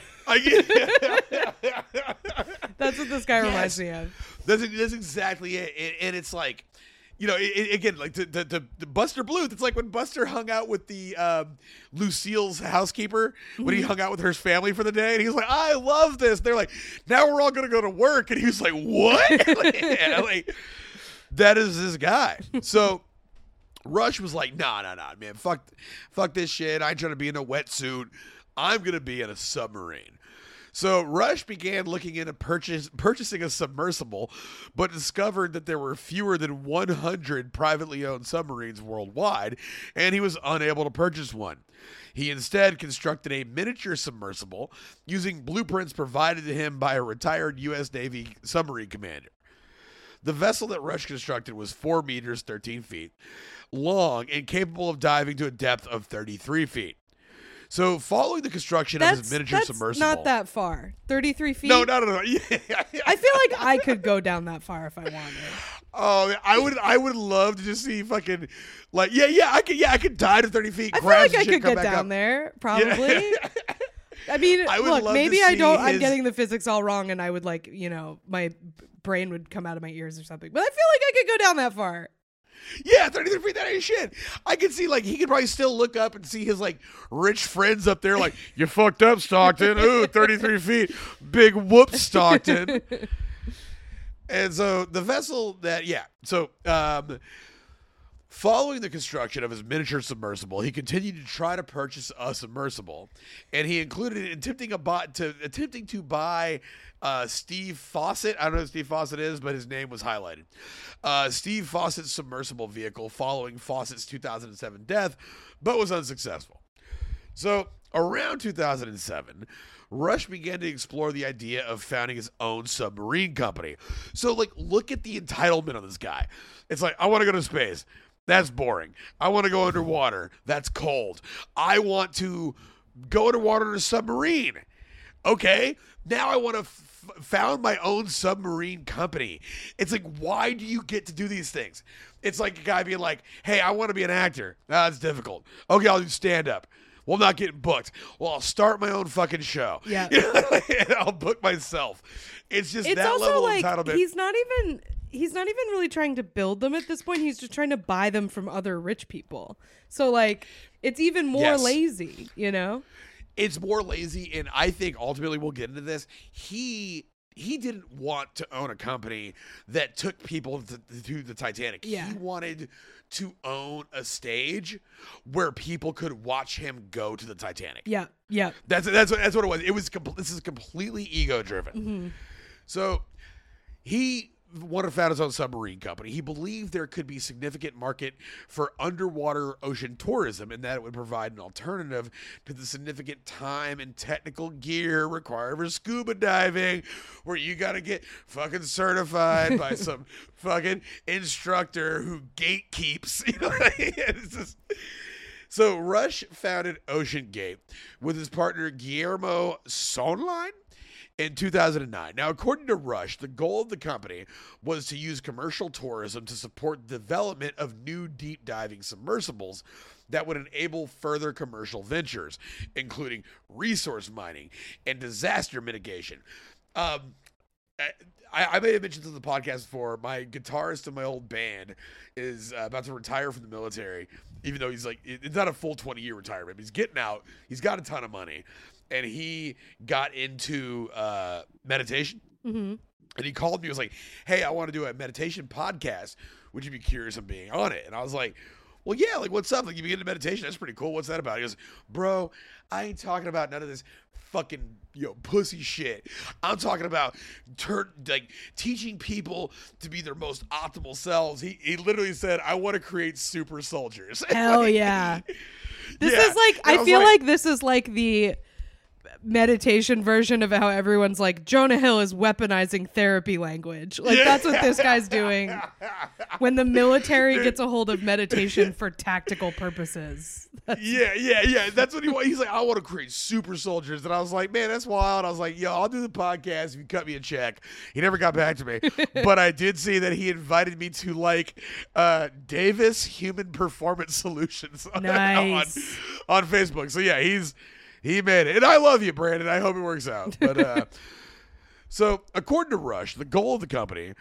That's what this guy reminds me of. That's that's exactly it. And, and it's like, you know, it, it- again, like to, to, to, Buster Bluth, it's like when Buster hung out with the um, Lucille's housekeeper when he hung out with her family for the day, and he was like, "I love this." They're like, "Now we're all gonna go to work," and he was like, "What?" like, yeah, like, that is this guy. So Rush was like, "Nah, nah, nah, man, fuck, fuck this shit. I ain't trying to be in a wetsuit. I'm gonna be in a submarine." So Rush began looking into purchase, purchasing a submersible, but discovered that there were fewer than 100 privately owned submarines worldwide, and he was unable to purchase one. He instead constructed a miniature submersible using blueprints provided to him by a retired U.S. Navy submarine commander. The vessel that Rush constructed was 4 meters, 13 feet long, and capable of diving to a depth of 33 feet. So, following the construction of That's, his miniature that's submersible. not that far. 33 feet? No, no, no, no. Yeah. I feel like I could go down that far if I wanted. Oh, I would, I would love to just see fucking, like, yeah, yeah, I could, yeah, I could dive to thirty feet. I feel like I could get down up. there, probably. I mean, I look, maybe I don't. I'm getting the physics all wrong, and I would like, you know, my brain would come out of my ears or something. But I feel like I could go down that far. Yeah, thirty-three feet. That ain't shit. I could see like he could probably still look up and see his like rich friends up there. Like you fucked up, Stockton. Ooh, 33 feet. Big whoop, Stockton. and so the vessel that yeah. So um, Following the construction of his miniature submersible, he continued to try to purchase a submersible, and he included attempting a bot to attempting to buy uh, Steve Fossett. I don't know who Steve Fossett is, but his name was highlighted. Uh, Steve Fossett's submersible vehicle following Fossett's 2007 death, but was unsuccessful. So around 2007, Rush began to explore the idea of founding his own submarine company. So, like, look at the entitlement on this guy. It's like, I want to go to space. That's boring. I want to go underwater. That's cold. I want to go underwater in a submarine. Okay, now I want to f- found my own submarine company. It's like, why do you get to do these things? It's like a guy being like, hey, I want to be an actor. That's difficult. Okay, I'll do stand up. Well, I'm not getting booked. Well, I'll start my own fucking show. Yeah. and I'll book myself. It's just It's that also level like of entitlement. he's not even he's not even really trying to build them at this point. He's just trying to buy them from other rich people. So like it's even more Yes. lazy, you know? it's more lazy and i think ultimately we'll get into this he he didn't want to own a company that took people to, to the titanic Yeah. he wanted to own a stage where people could watch him go to the titanic Yeah. Yeah. that's that's what, that's what it was it was this is completely ego driven mm-hmm. so he wanted to found his own submarine company. He believed there could be significant market for underwater ocean tourism and that it would provide an alternative to the significant time and technical gear required for scuba diving, where you got to get fucking certified by some fucking instructor who gatekeeps. You know, it's just. So Rush founded Ocean Gate with his partner Guillermo Söhnlein in 2009. Now, according to Rush, the goal of the company was to use commercial tourism to support development of new deep diving submersibles that would enable further commercial ventures, including resource mining and disaster mitigation. Um, I, I may have mentioned on the podcast before. My guitarist in my old band is uh, about to retire from the military, even though he's like, it- it's not a full 20 year retirement. He's getting out. He's got a ton of money. And he got into uh, meditation. Mm-hmm. And he called me. He was like, "Hey, I want to do a meditation podcast. Would you be curious on being on it?" And I was like, "Well, yeah. Like, what's up? Like, you begin to meditation. That's pretty cool. What's that about?" He goes, "Bro, I ain't talking about none of this fucking you know pussy shit. I'm talking about like teaching people to be their most optimal selves." He he literally said, "I want to create super soldiers." Hell Like, yeah. This Yeah. is like And I, was feel like, this is like the meditation version of how everyone's like Jonah Hill is weaponizing therapy language. Like that's what this guy's doing when the military gets a hold of meditation for tactical purposes. Yeah, yeah, yeah. That's what he wa- he's like. I want to create super soldiers, and I was like, man, that's wild. I was like, yo, I'll do the podcast if you cut me a check. He never got back to me, but I did see that he invited me to like uh, Davis Human Performance Solutions Nice. on, on Facebook. So yeah, he's he made it, and I love you, Brandon. I hope it works out. But uh, so according to Rush, the goal of the company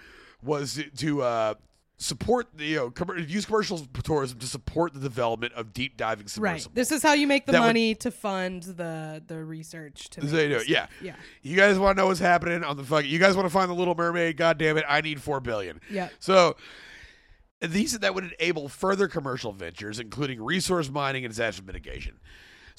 was to uh, support the you know com- use commercial tourism to support the development of deep diving Right. This is how you make the That would- money to fund the the research. To This is make how you do yeah. Yeah. You guys want to know what's happening on the fucking? You guys want to find the Little Mermaid? God damn it! I need four billion. Yeah. So these that would enable further commercial ventures, including resource mining and disaster mitigation.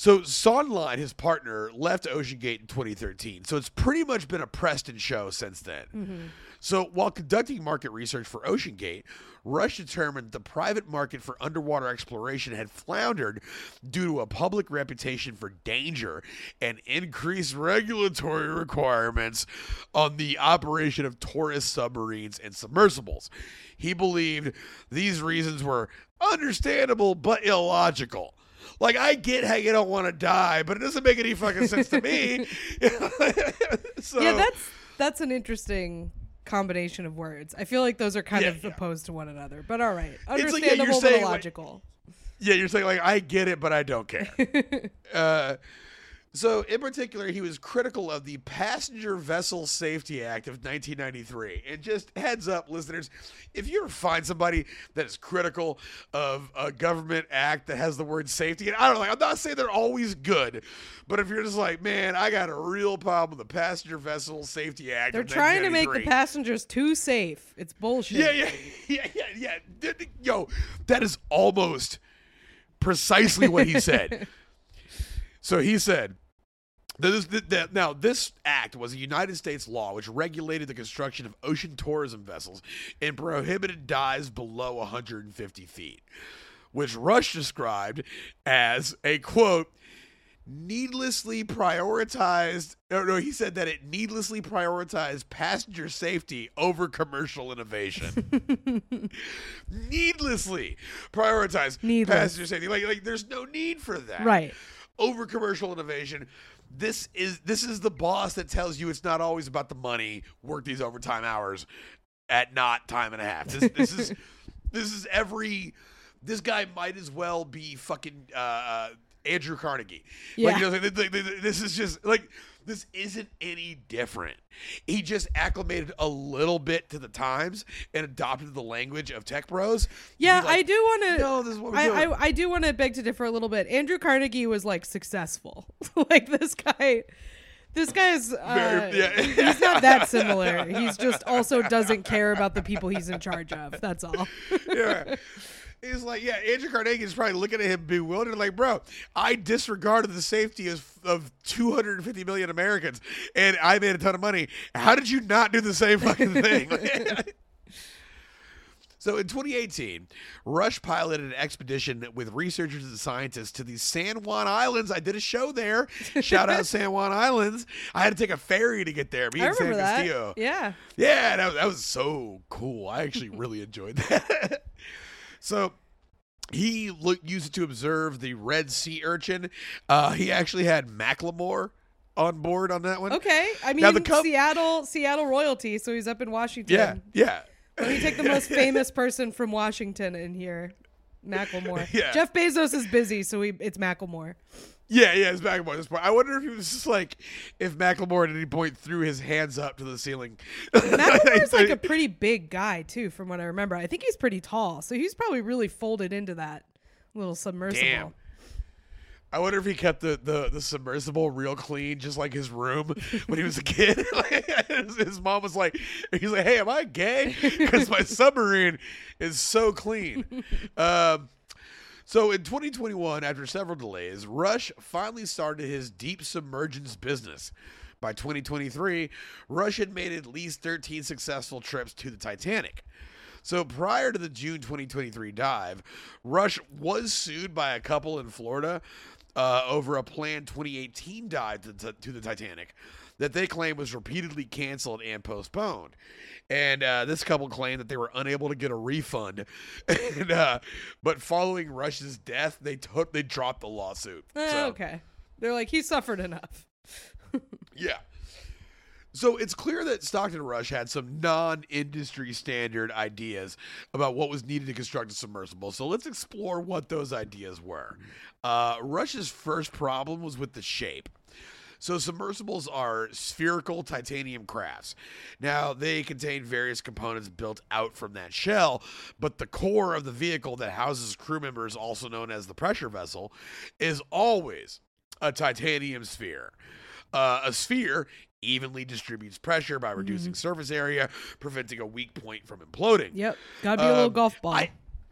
So Söhnlein, his partner, left OceanGate in 2013. So it's pretty much been a Preston show since then. Mm-hmm. So while conducting market research for OceanGate, Rush determined the private market for underwater exploration had floundered due to a public reputation for danger and increased regulatory requirements on the operation of tourist submarines and submersibles. He believed these reasons were understandable but illogical. Like I get how you don't want to die, but it doesn't make any fucking sense to me. so, yeah, that's that's an interesting combination of words. I feel like those are kind Yeah, of yeah. opposed to one another, but all right, like, yeah, understandable but saying, like- illogical. Yeah, you're saying like I get it, but I don't care. uh, so, in particular, he was critical of the Passenger Vessel Safety Act of 1993. And just heads up, listeners, if you ever find somebody that is critical of a government act that has the word safety, and I don't know, like, I'm not saying they're always good, but if you're just like, man, I got a real problem with the Passenger Vessel Safety Act, They're trying to make the 1993. passengers too safe. It's bullshit. Yeah, yeah, yeah, yeah, yeah. Yo, that is almost precisely what he said. so he said, this, th- th- now, this act was a United States law which regulated the construction of ocean tourism vessels and prohibited dives below 150 feet, which Rush described as a quote, needlessly prioritized no, no he said that it needlessly prioritized passenger safety over commercial innovation needlessly prioritize Needless. passenger safety like like there's no need for that Right. Over commercial innovation this is this is the boss that tells you it's not always about the money work these overtime hours at not time and a half this, this is this is every this guy might as well be fucking uh, uh andrew carnegie like, Yeah. you know, like, like, like, this is just like this isn't any different he just acclimated a little bit to the times and adopted the language of tech bros Yeah, like, I do want to. no this is what we're I, doing. I, I do want to beg to differ a little bit. Andrew Carnegie was like successful. like this guy, this guy is. Uh, Very- yeah. he's not that similar. He's just also doesn't care about the people he's in charge of. That's all. yeah. He's like, yeah, Andrew Carnegie is probably looking at him bewildered, like, bro, I disregarded the safety of, of 250 million Americans and I made a ton of money. How did you not do the same fucking thing? so in 2018, Rush piloted an expedition with researchers and scientists to the San Juan Islands. I did a show there. Shout out San Juan Islands. I had to take a ferry to get there. Me I and San remember that. Yeah. Yeah, that was, that was so cool. I actually really enjoyed that. So he look, used it to observe the red sea urchin. Uh, he actually had Macklemore on board on that one. Okay. I mean, Now the com- Seattle, Seattle royalty. So he's up in Washington. Yeah, yeah. Let me take the most famous person from Washington in here. Macklemore. Yeah. Jeff Bezos is busy, so he, it's Macklemore. Yeah, yeah, it's Macklemore at this point. I wonder if he was just like, if Macklemore at any point threw his hands up to the ceiling. Macklemore's like a pretty big guy too, from what I remember. I think he's pretty tall, so he's probably really folded into that little submersible. Damn. I wonder if he kept the, the, the submersible real clean, just like his room when he was a kid. Like, his, his mom was like, he's like, hey, am I gay? Because my submarine is so clean. Um, so in 2021, after several delays, Rush finally started his deep submergence business. By 2023, Rush had made at least 13 successful trips to the Titanic. So prior to the June 2023 dive, Rush was sued by a couple in Florida uh, over a planned 2018 dive to, to, to the Titanic that they claim was repeatedly canceled and postponed. And uh, this couple claimed that they were unable to get a refund. and, uh, but following Rush's death, they took they dropped the lawsuit. Eh, So- Okay. They're like, he suffered enough. yeah. So it's clear that Stockton Rush had some non industry standard ideas about what was needed to construct a submersible. So let's explore what those ideas were. Uh, Rush's first problem was with the shape. So submersibles are spherical titanium crafts. Now they contain various components built out from that shell, but the core of the vehicle that houses crew members, also known as the pressure vessel, is always a titanium sphere. Uh, a sphere evenly distributes pressure by reducing surface area, preventing a weak point from imploding. Yep. Gotta be a little Um, golf ball. I,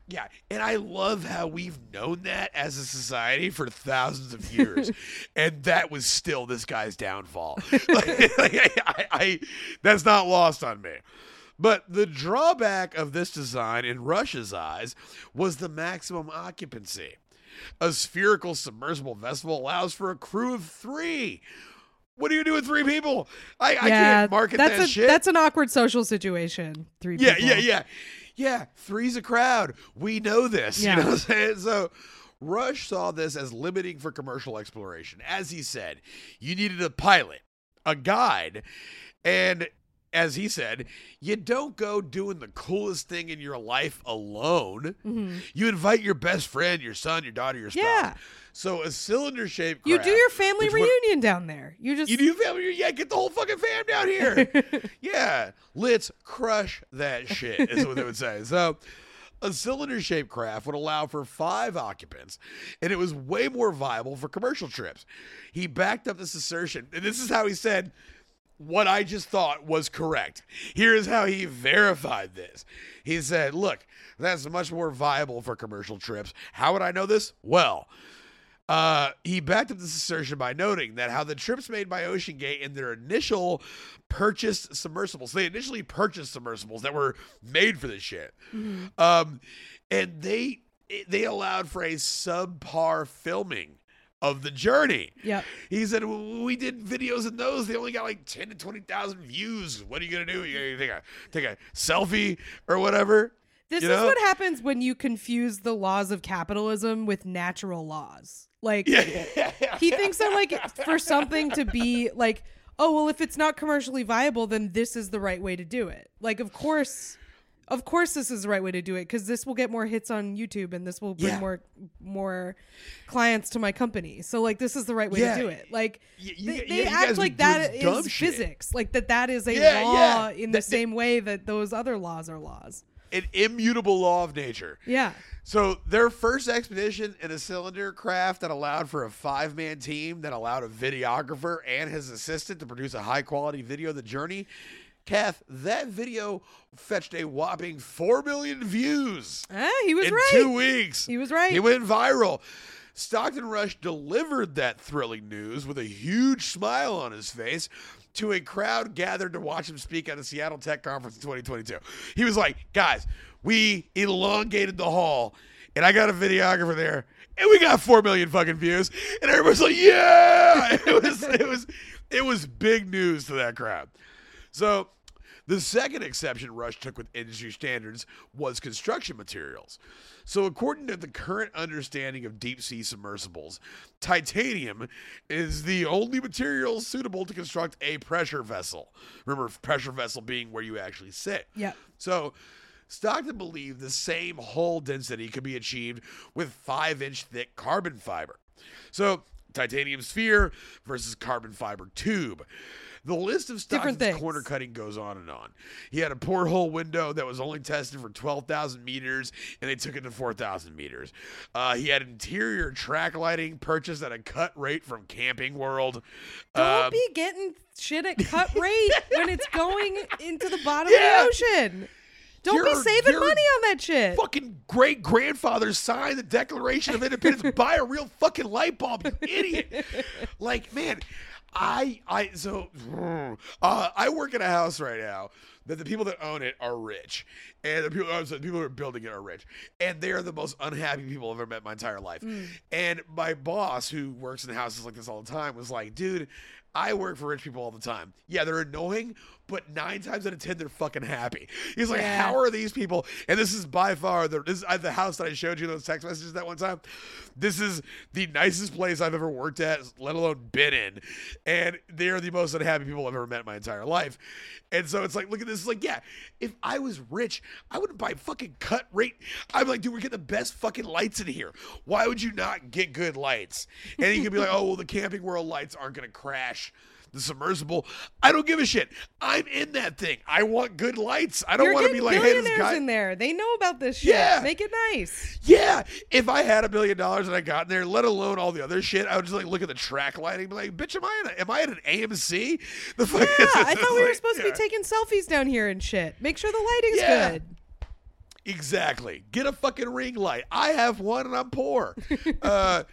yeah, and I love how we've known that as a society for thousands of years, and that was still this guy's downfall. like, like, I, I, that's not lost on me. But the drawback of this design, in Rush's eyes, was the maximum occupancy. A spherical submersible vessel allows for a crew of three. What do you do with three people? I, I can't market that's that a shit. that's an awkward social situation. Three Yeah, people. yeah, yeah. Yeah, three's a crowd. We know this. Yeah. You know what I'm saying? So Rush saw this as limiting for commercial exploration. As he said, you needed a pilot, a guide, and as he said, you don't go doing the coolest thing in your life alone. Mhm. You invite your best friend, your son, your daughter, your spouse. Yeah. So a cylinder shaped You do your family reunion down there. You just you do family? Yeah, get the whole fucking fam down here. yeah, let's crush that shit, is what they would say. So, a cylinder shaped craft would allow for five occupants, and it was way more viable for commercial trips. He backed up this assertion, and this is how he said what I just thought was correct. Here is how he verified this. He said, Look, that's much more viable for commercial trips. How would I know this? Well, uh, he backed up this assertion by noting that how the trips made by Ocean Gate in their initial purchased submersibles, they initially purchased submersibles that were made for this shit, um, and they they allowed for a subpar filming of the journey. Yeah. He said "When we did videos in those. They only got like ten to twenty thousand views. What are you gonna do? You take a take a selfie or whatever? This You is know? what happens when you confuse the laws of capitalism with natural laws. Like Yeah, he thinks that like for something to be like, oh well, if it's not commercially viable, then this is the right way to do it. Like of course, of course this is the right way to do it because this will get more hits on YouTube and this will bring Yeah. more more clients to my company. So like this is the right way Yeah. to do it. Like you- they, they act like that this shit. physics, like that that is a Yeah, law in That- the same way that those other laws are laws. An immutable law of nature. Yeah. So their first expedition in a cylinder craft that allowed for a five man team that allowed a videographer and his assistant to produce a high quality video of the journey. Kath, that video fetched a whopping four million views Ah, he was in right. two weeks. He was right. He went viral. Stockton Rush delivered that thrilling news with a huge smile on his face to a crowd gathered to watch him speak at the Seattle Tech Conference in 2022. He was like, guys, we elongated the hall, and I got a videographer there, and we got four million fucking views. And everybody's like, yeah! It was it was it was big news to that crowd. So the second exception Rush took with industry standards was construction materials. So, according to the current understanding of deep sea submersibles, titanium is the only material suitable to construct a pressure vessel. Remember, pressure vessel being where you actually sit. Yeah. So, Stockton believed the same hull density could be achieved with five inch thick carbon fiber. So, titanium sphere versus carbon fiber tube. The list of Different Stockton's things. corner cutting goes on and on. He had a porthole window that was only tested for 12,000 meters, and they took it to 4,000 meters. Uh, he had interior track lighting purchased at a cut rate from Camping World. Don't Um, be getting shit at cut rate when it's going into the bottom Yeah. of the ocean. Don't be saving money on that shit. fucking great grandfather signed the Declaration of Independence. Buy a real fucking light bulb, you idiot. Like, man, I I so uh, I work in a house right now that the people that own it are rich, and the people, oh, so the people who are building it are rich, and they are the most unhappy people I've ever met in my entire life. And my boss, who works in houses like this all the time, was like, dude. I work for rich people all the time. Yeah, they're annoying, but nine times out of ten, they're fucking happy. He's like, Yeah. how are these people? And this is by far the this is the house that I showed you those text messages that one time. This is the nicest place I've ever worked at, let alone been in, and they are the most unhappy people I've ever met in my entire life. And so it's like, look at this Because like, yeah, if I was rich, I wouldn't buy fucking cut rate. I'm like, dude, we're getting the best fucking lights in here. Why would you not get good lights? And you could be like, oh, well, the Camping World lights aren't gonna crash the submersible. I don't give a shit. I'm in that thing. I want good lights. I don't You're want to be like, hey, this guy. in there. They know about this shit. Yeah. Make it nice. Yeah, if I had a million dollars and I got in there, let alone all the other shit, I would just like look at the track lighting, be like, "Bitch, am I in? A, am I at an AMC? The fuck? Yeah, I thought we were like, supposed to be taking selfies down here and shit. Make sure the lighting's Yeah. good. Exactly. Get a fucking ring light. I have one and I'm poor. uh,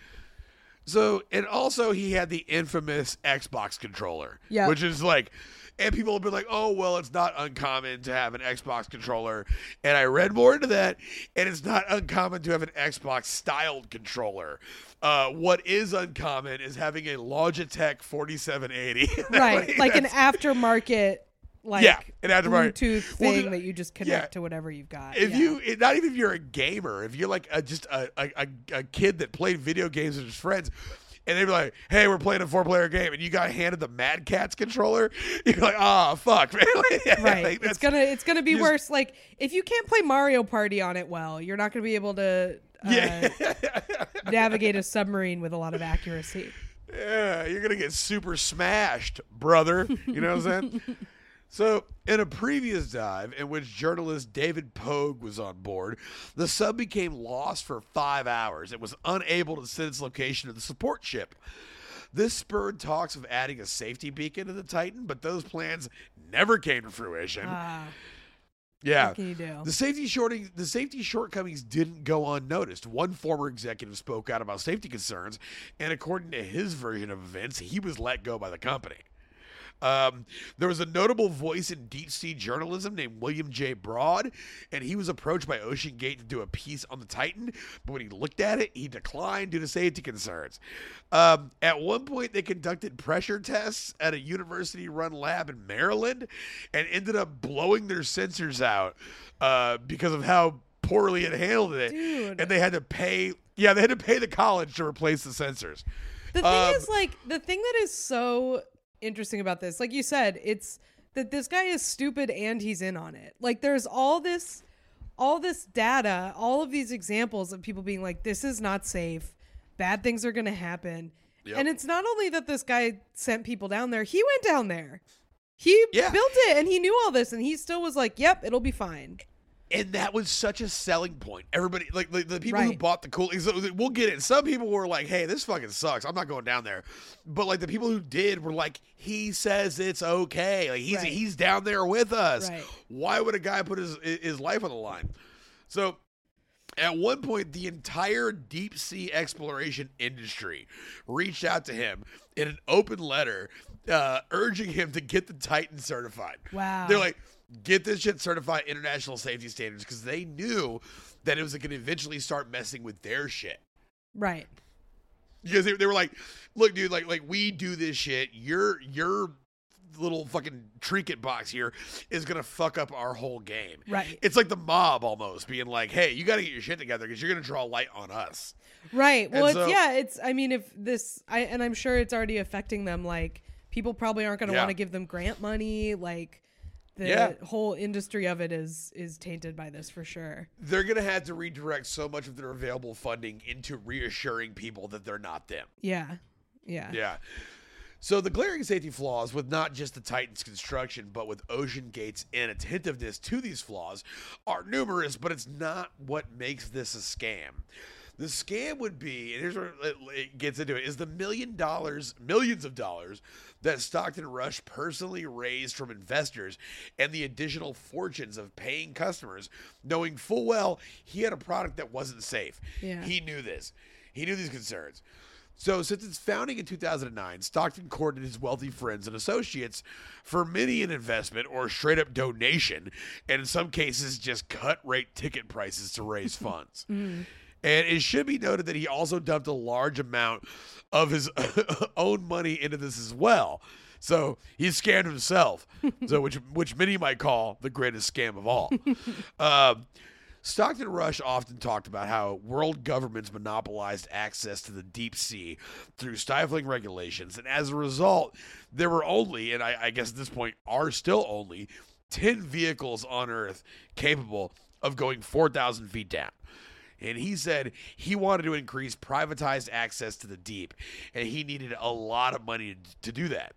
so, and also he had the infamous Xbox controller, Yeah. which is like, and people have been like, oh, well, it's not uncommon to have an Xbox controller. And I read more into that, and it's not uncommon to have an Xbox styled controller. Uh, what is uncommon is having a Logitech 4780. Right. like an aftermarket like Yeah, an aftermarket. Bluetooth Well, thing the- that you just connect yeah. to whatever you've got. if yeah. you it- not even if you're a gamer if you're like a, just a, a, a, kid that played video games with his friends and they'd be like hey we're playing a four player game and you got handed the Mad Catz controller you're like ah fuck man Right. Like, it's gonna it's gonna be just- worse. Like if you can't play Mario Party on it well, you're not gonna be able to uh, yeah navigate a submarine with a lot of accuracy. yeah you're gonna get super smashed brother you know what i'm saying So, in a previous dive in which journalist David Pogue was on board, the sub became lost for five hours and was unable to send its location to the support ship. This spurred talks of adding a safety beacon to the Titan, but those plans never came to fruition. Ah, yeah. what can you do? The safety shorting, the safety shortcomings didn't go unnoticed. One former executive spoke out about safety concerns, and according to his version of events, he was let go by the company. Um, there was a notable voice in deep sea journalism named William J. Broad, and he was approached by Ocean Gate to do a piece on the Titan, but when he looked at it, he declined due to safety concerns. Um, at one point, they conducted pressure tests at a university run lab in Maryland and ended up blowing their sensors out uh, because of how poorly it handled it. Dude. And they had to pay, yeah, they had to pay the college to replace the sensors. The thing Um, is, like, the thing that is so interesting about this, like you said, it's that this guy is stupid and he's in on it. Like, there's all this, all this data, all of these examples of people being like, "This is not safe. Bad things are going to happen." Yep. And it's not only that this guy sent people down there; he went down there. He Yeah. built it, and he knew all this, and he still was like, "Yep, it'll be fine." And that was such a selling point. Everybody, like, like the people who bought the cool, we'll get it. Some people were like, "Hey, this fucking sucks. I'm not going down there." But like the people who did were like, "He says it's okay. Like he's Right. he's down there with us. Right. Why would a guy put his his life on the line?" So. At one point, the entire deep sea exploration industry reached out to him in an open letter, uh, urging him to get the Titan certified. Wow. They're like, get this shit certified international safety standards because they knew that it was going to eventually start messing with their shit. Right. Because they, they were like, look, dude, like like we do this shit. Your your little fucking trinket box here is gonna fuck up our whole game. Right. It's like the mob almost being like, hey, you got to get your shit together because you're gonna draw light on us. Right. Well, And it's so- yeah, it's I mean if this I and I'm sure it's already affecting them like people probably aren't going to Yeah. want to give them grant money like the Yeah. whole industry of it is is tainted by this for sure. They're gonna have to redirect so much of their available funding into reassuring people that they're not them. Yeah. Yeah. Yeah. So the glaring safety flaws with not just the Titan's construction, but with Ocean Gate's inattentiveness to these flaws are numerous, but it's not what makes this a scam. The scam would be, and here's where it- gets into it, is the million dollars, millions of dollars that Stockton Rush personally raised from investors and the additional fortunes of paying customers, knowing full well he had a product that wasn't safe. Yeah. He knew this. He knew these concerns. So, since its founding in 2009, Stockton courted his wealthy friends and associates for many an investment or straight up donation, and in some cases, just cut rate ticket prices to raise funds. Mm. And it should be noted that he also dumped a large amount of his own money into this as well. So he scammed himself, so which which many might call the greatest scam of all. um, Stockton Rush often talked about how world governments monopolized access to the deep sea through stifling regulations, and as a result, there were only, and I, I guess at this point are still only, 10 vehicles on Earth capable of going 4,000 feet down. And he said he wanted to increase privatized access to the deep, and he needed a lot of money to do that.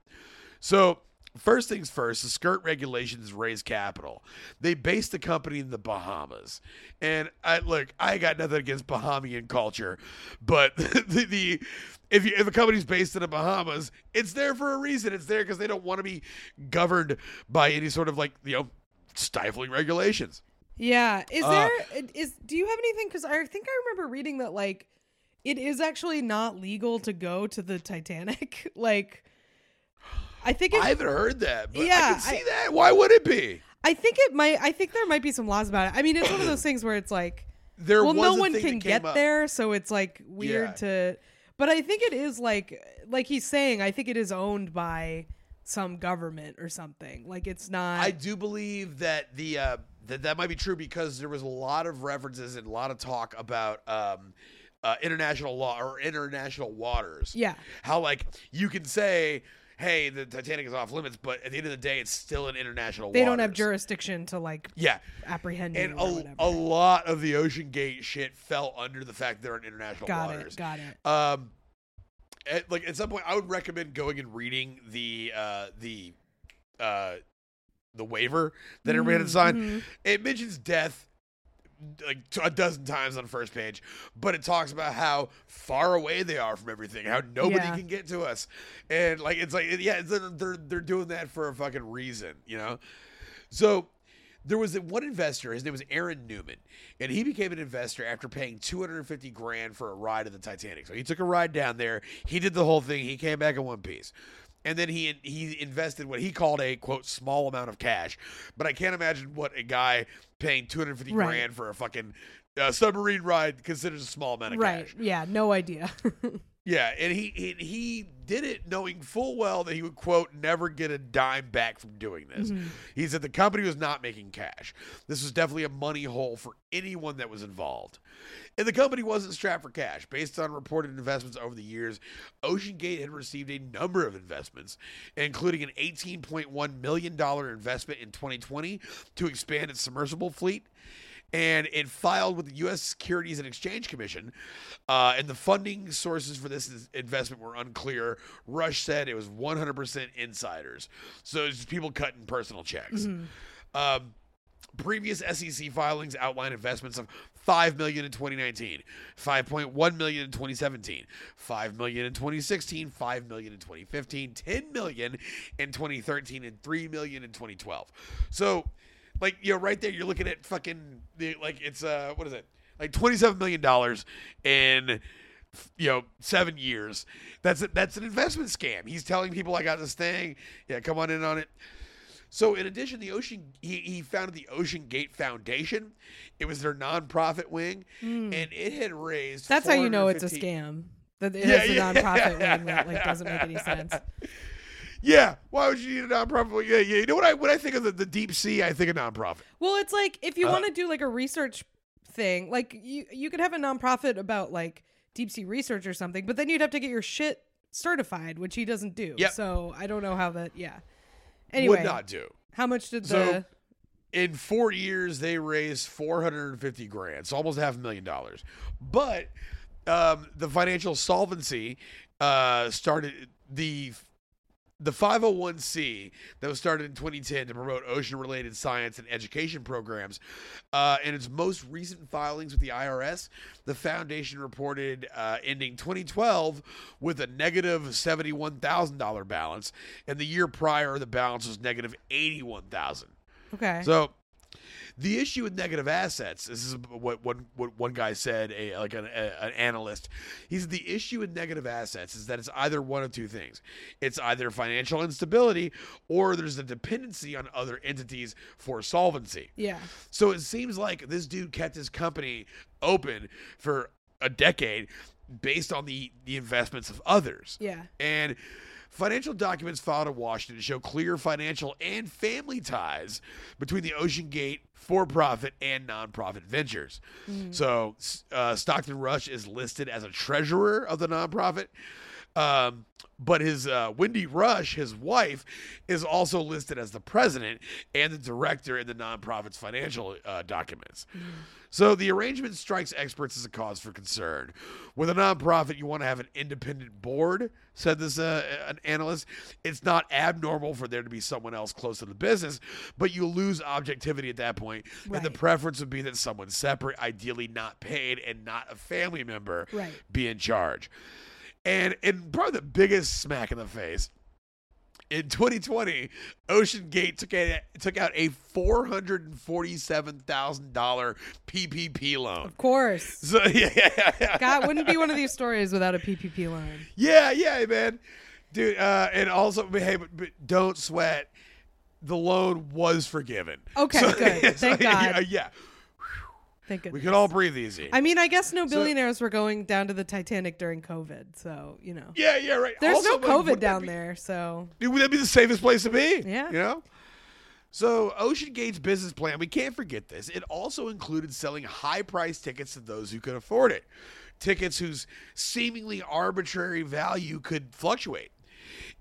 So, first things first, the skirt regulations raise capital. They based the company in the Bahamas. And I look, I got nothing against Bahamian culture, but the, the if you if a company's based in the Bahamas, it's there for a reason. It's there because they don't want to be governed by any sort of like, you know, stifling regulations. Yeah. Is Uh, there is do you have anything cuz I think I remember reading that like it is actually not legal to go to the Titanic. like I think it, I haven't heard that, but I Yeah, can see I- that. Why would it be? I think it might I think there might be some laws about it. I mean, it's one of those things where it's like There well no one can get up. there, so it's like weird Yeah. to but I think it is like like he's saying, I think it is owned by some government or something. Like it's not I do believe that the uh, that that might be true because there was a lot of references and a lot of talk about um, uh, international law or international waters. Yeah. How like you can say, "Hey, the Titanic is off limits," but at the end of the day, it's still an international. They don't have jurisdiction to like Yeah, apprehend you and or a, whatever. a lot of the Ocean Gate shit fell under the fact they're in international got waters. it. Got it. Um, at, like at some point, I would recommend going and reading the uh, the uh, the waiver that everybody had to sign. Mhm. It mentions death like t- a dozen times on the first page, but it talks about how far away they are from everything, how nobody Yeah. can get to us, and like it's like yeah, it's, they're they're doing that for a fucking reason, you know. So there was one investor. His name was Aaron Newman, and he became an investor after paying 250 grand for a ride of the Titanic. So he took a ride down there. He did the whole thing. He came back in one piece. And then he he invested what he called a quote small amount of cash, but I can't imagine what a guy paying 250 Right. grand for a fucking uh, submarine ride considers a small amount of Right. cash. Right. Yeah. No idea. Yeah, and he, he he did it knowing full well that he would quote never get a dime back from doing this. Mm-hmm. He said the company was not making cash. This was definitely a money hole for anyone that was involved. And the company wasn't strapped for cash. Based on reported investments over the years, Ocean Gate had received a number of investments, including an $18.1 million investment in 2020 to expand its submersible fleet and it filed with the U.S. Securities and Exchange Commission. Uh, and the funding sources for this is- investment were unclear. Rush said it was 100% insiders, so it's just people cutting personal checks. Um, previous SEC filings outline investments of 5 million in 2019, 5.1 million in 2017, 5 million in 2016, 5 million in 2015, 10 million in 2013 and 3 million in 2012. So like you know right there you're looking at fucking the like it's uh what is it? Like 27 million dollars in you know 7 years. That's a, that's an investment scam. He's telling people I got this thing, yeah, come on in on it. So, in addition, the Ocean he, he founded the Ocean Gate Foundation. It was their nonprofit wing, and it had raised. That's how you know it's a scam. That it Yeah, has a yeah. nonprofit wing that like doesn't make any sense. Yeah, why would you need a nonprofit? Yeah, yeah. You know what I when I think of the, the deep sea, I think of nonprofit. Well, it's like if you Uh, want to do like a research thing, like you you could have a nonprofit about like deep sea research or something, but then you'd have to get your shit certified, which he doesn't do. Yep. So I don't know how that. Yeah. Anyway, Would not do. how much did So- the in four years they raised 450 grand so almost half a million dollars but um, the financial solvency uh, started the the 501c that was started in 2010 to promote ocean related science and education programs uh, in its most recent filings with the irs the foundation reported uh, ending 2012 with a negative $71000 balance and the year prior the balance was negative 81000 okay? so the issue with negative assets, this is what one what one guy said, a like an, a, an analyst. He said the issue with negative assets is that it's either one of two things. It's either financial instability or there's a dependency on other entities for solvency. yeah. So it seems like this dude kept his company open for a decade based on the the investments of others. Yeah. And financial documents filed in Washington show clear financial and family ties between the Ocean Gate for profit and nonprofit ventures. So, uh, Stockton Rush is listed as a treasurer of the nonprofit. Um, but his uh, Wendy Rush, his wife, is also listed as the president and the director in the nonprofit's financial uh, documents. So the arrangement strikes experts as a cause for concern. With a nonprofit, you want to have an independent board, said this uh, an analyst. It's not abnormal for there to be someone else close to the business, but you lose objectivity at that point. point, and the preference would be that someone separate, ideally not paid and not a family member, Right. be in charge. And and probably the biggest smack in the face. In 2020, Ocean Gate took a, took out a four hundred and forty seven thousand dollar PPP loan. Of course. So yeah, yeah, yeah, yeah. God, wouldn't be one of these stories without a PPP loan. Yeah, yeah, man, dude. Uh, and also, hey, but, but don't sweat. The loan was forgiven. Okay, good. Thank yeah, God. Yeah, Thank we could all breathe easy. I mean, I guess no billionaires were going down to the Titanic during COVID, so you know. yeah, yeah, right. There's Also, no like, COVID wouldn't that down be- there, so Dude, would that be the safest place to be? Yeah. You know? So, Ocean Gate's business plan, we can't forget this. It also included selling high price tickets to those who could afford it. Tickets whose seemingly arbitrary value could fluctuate.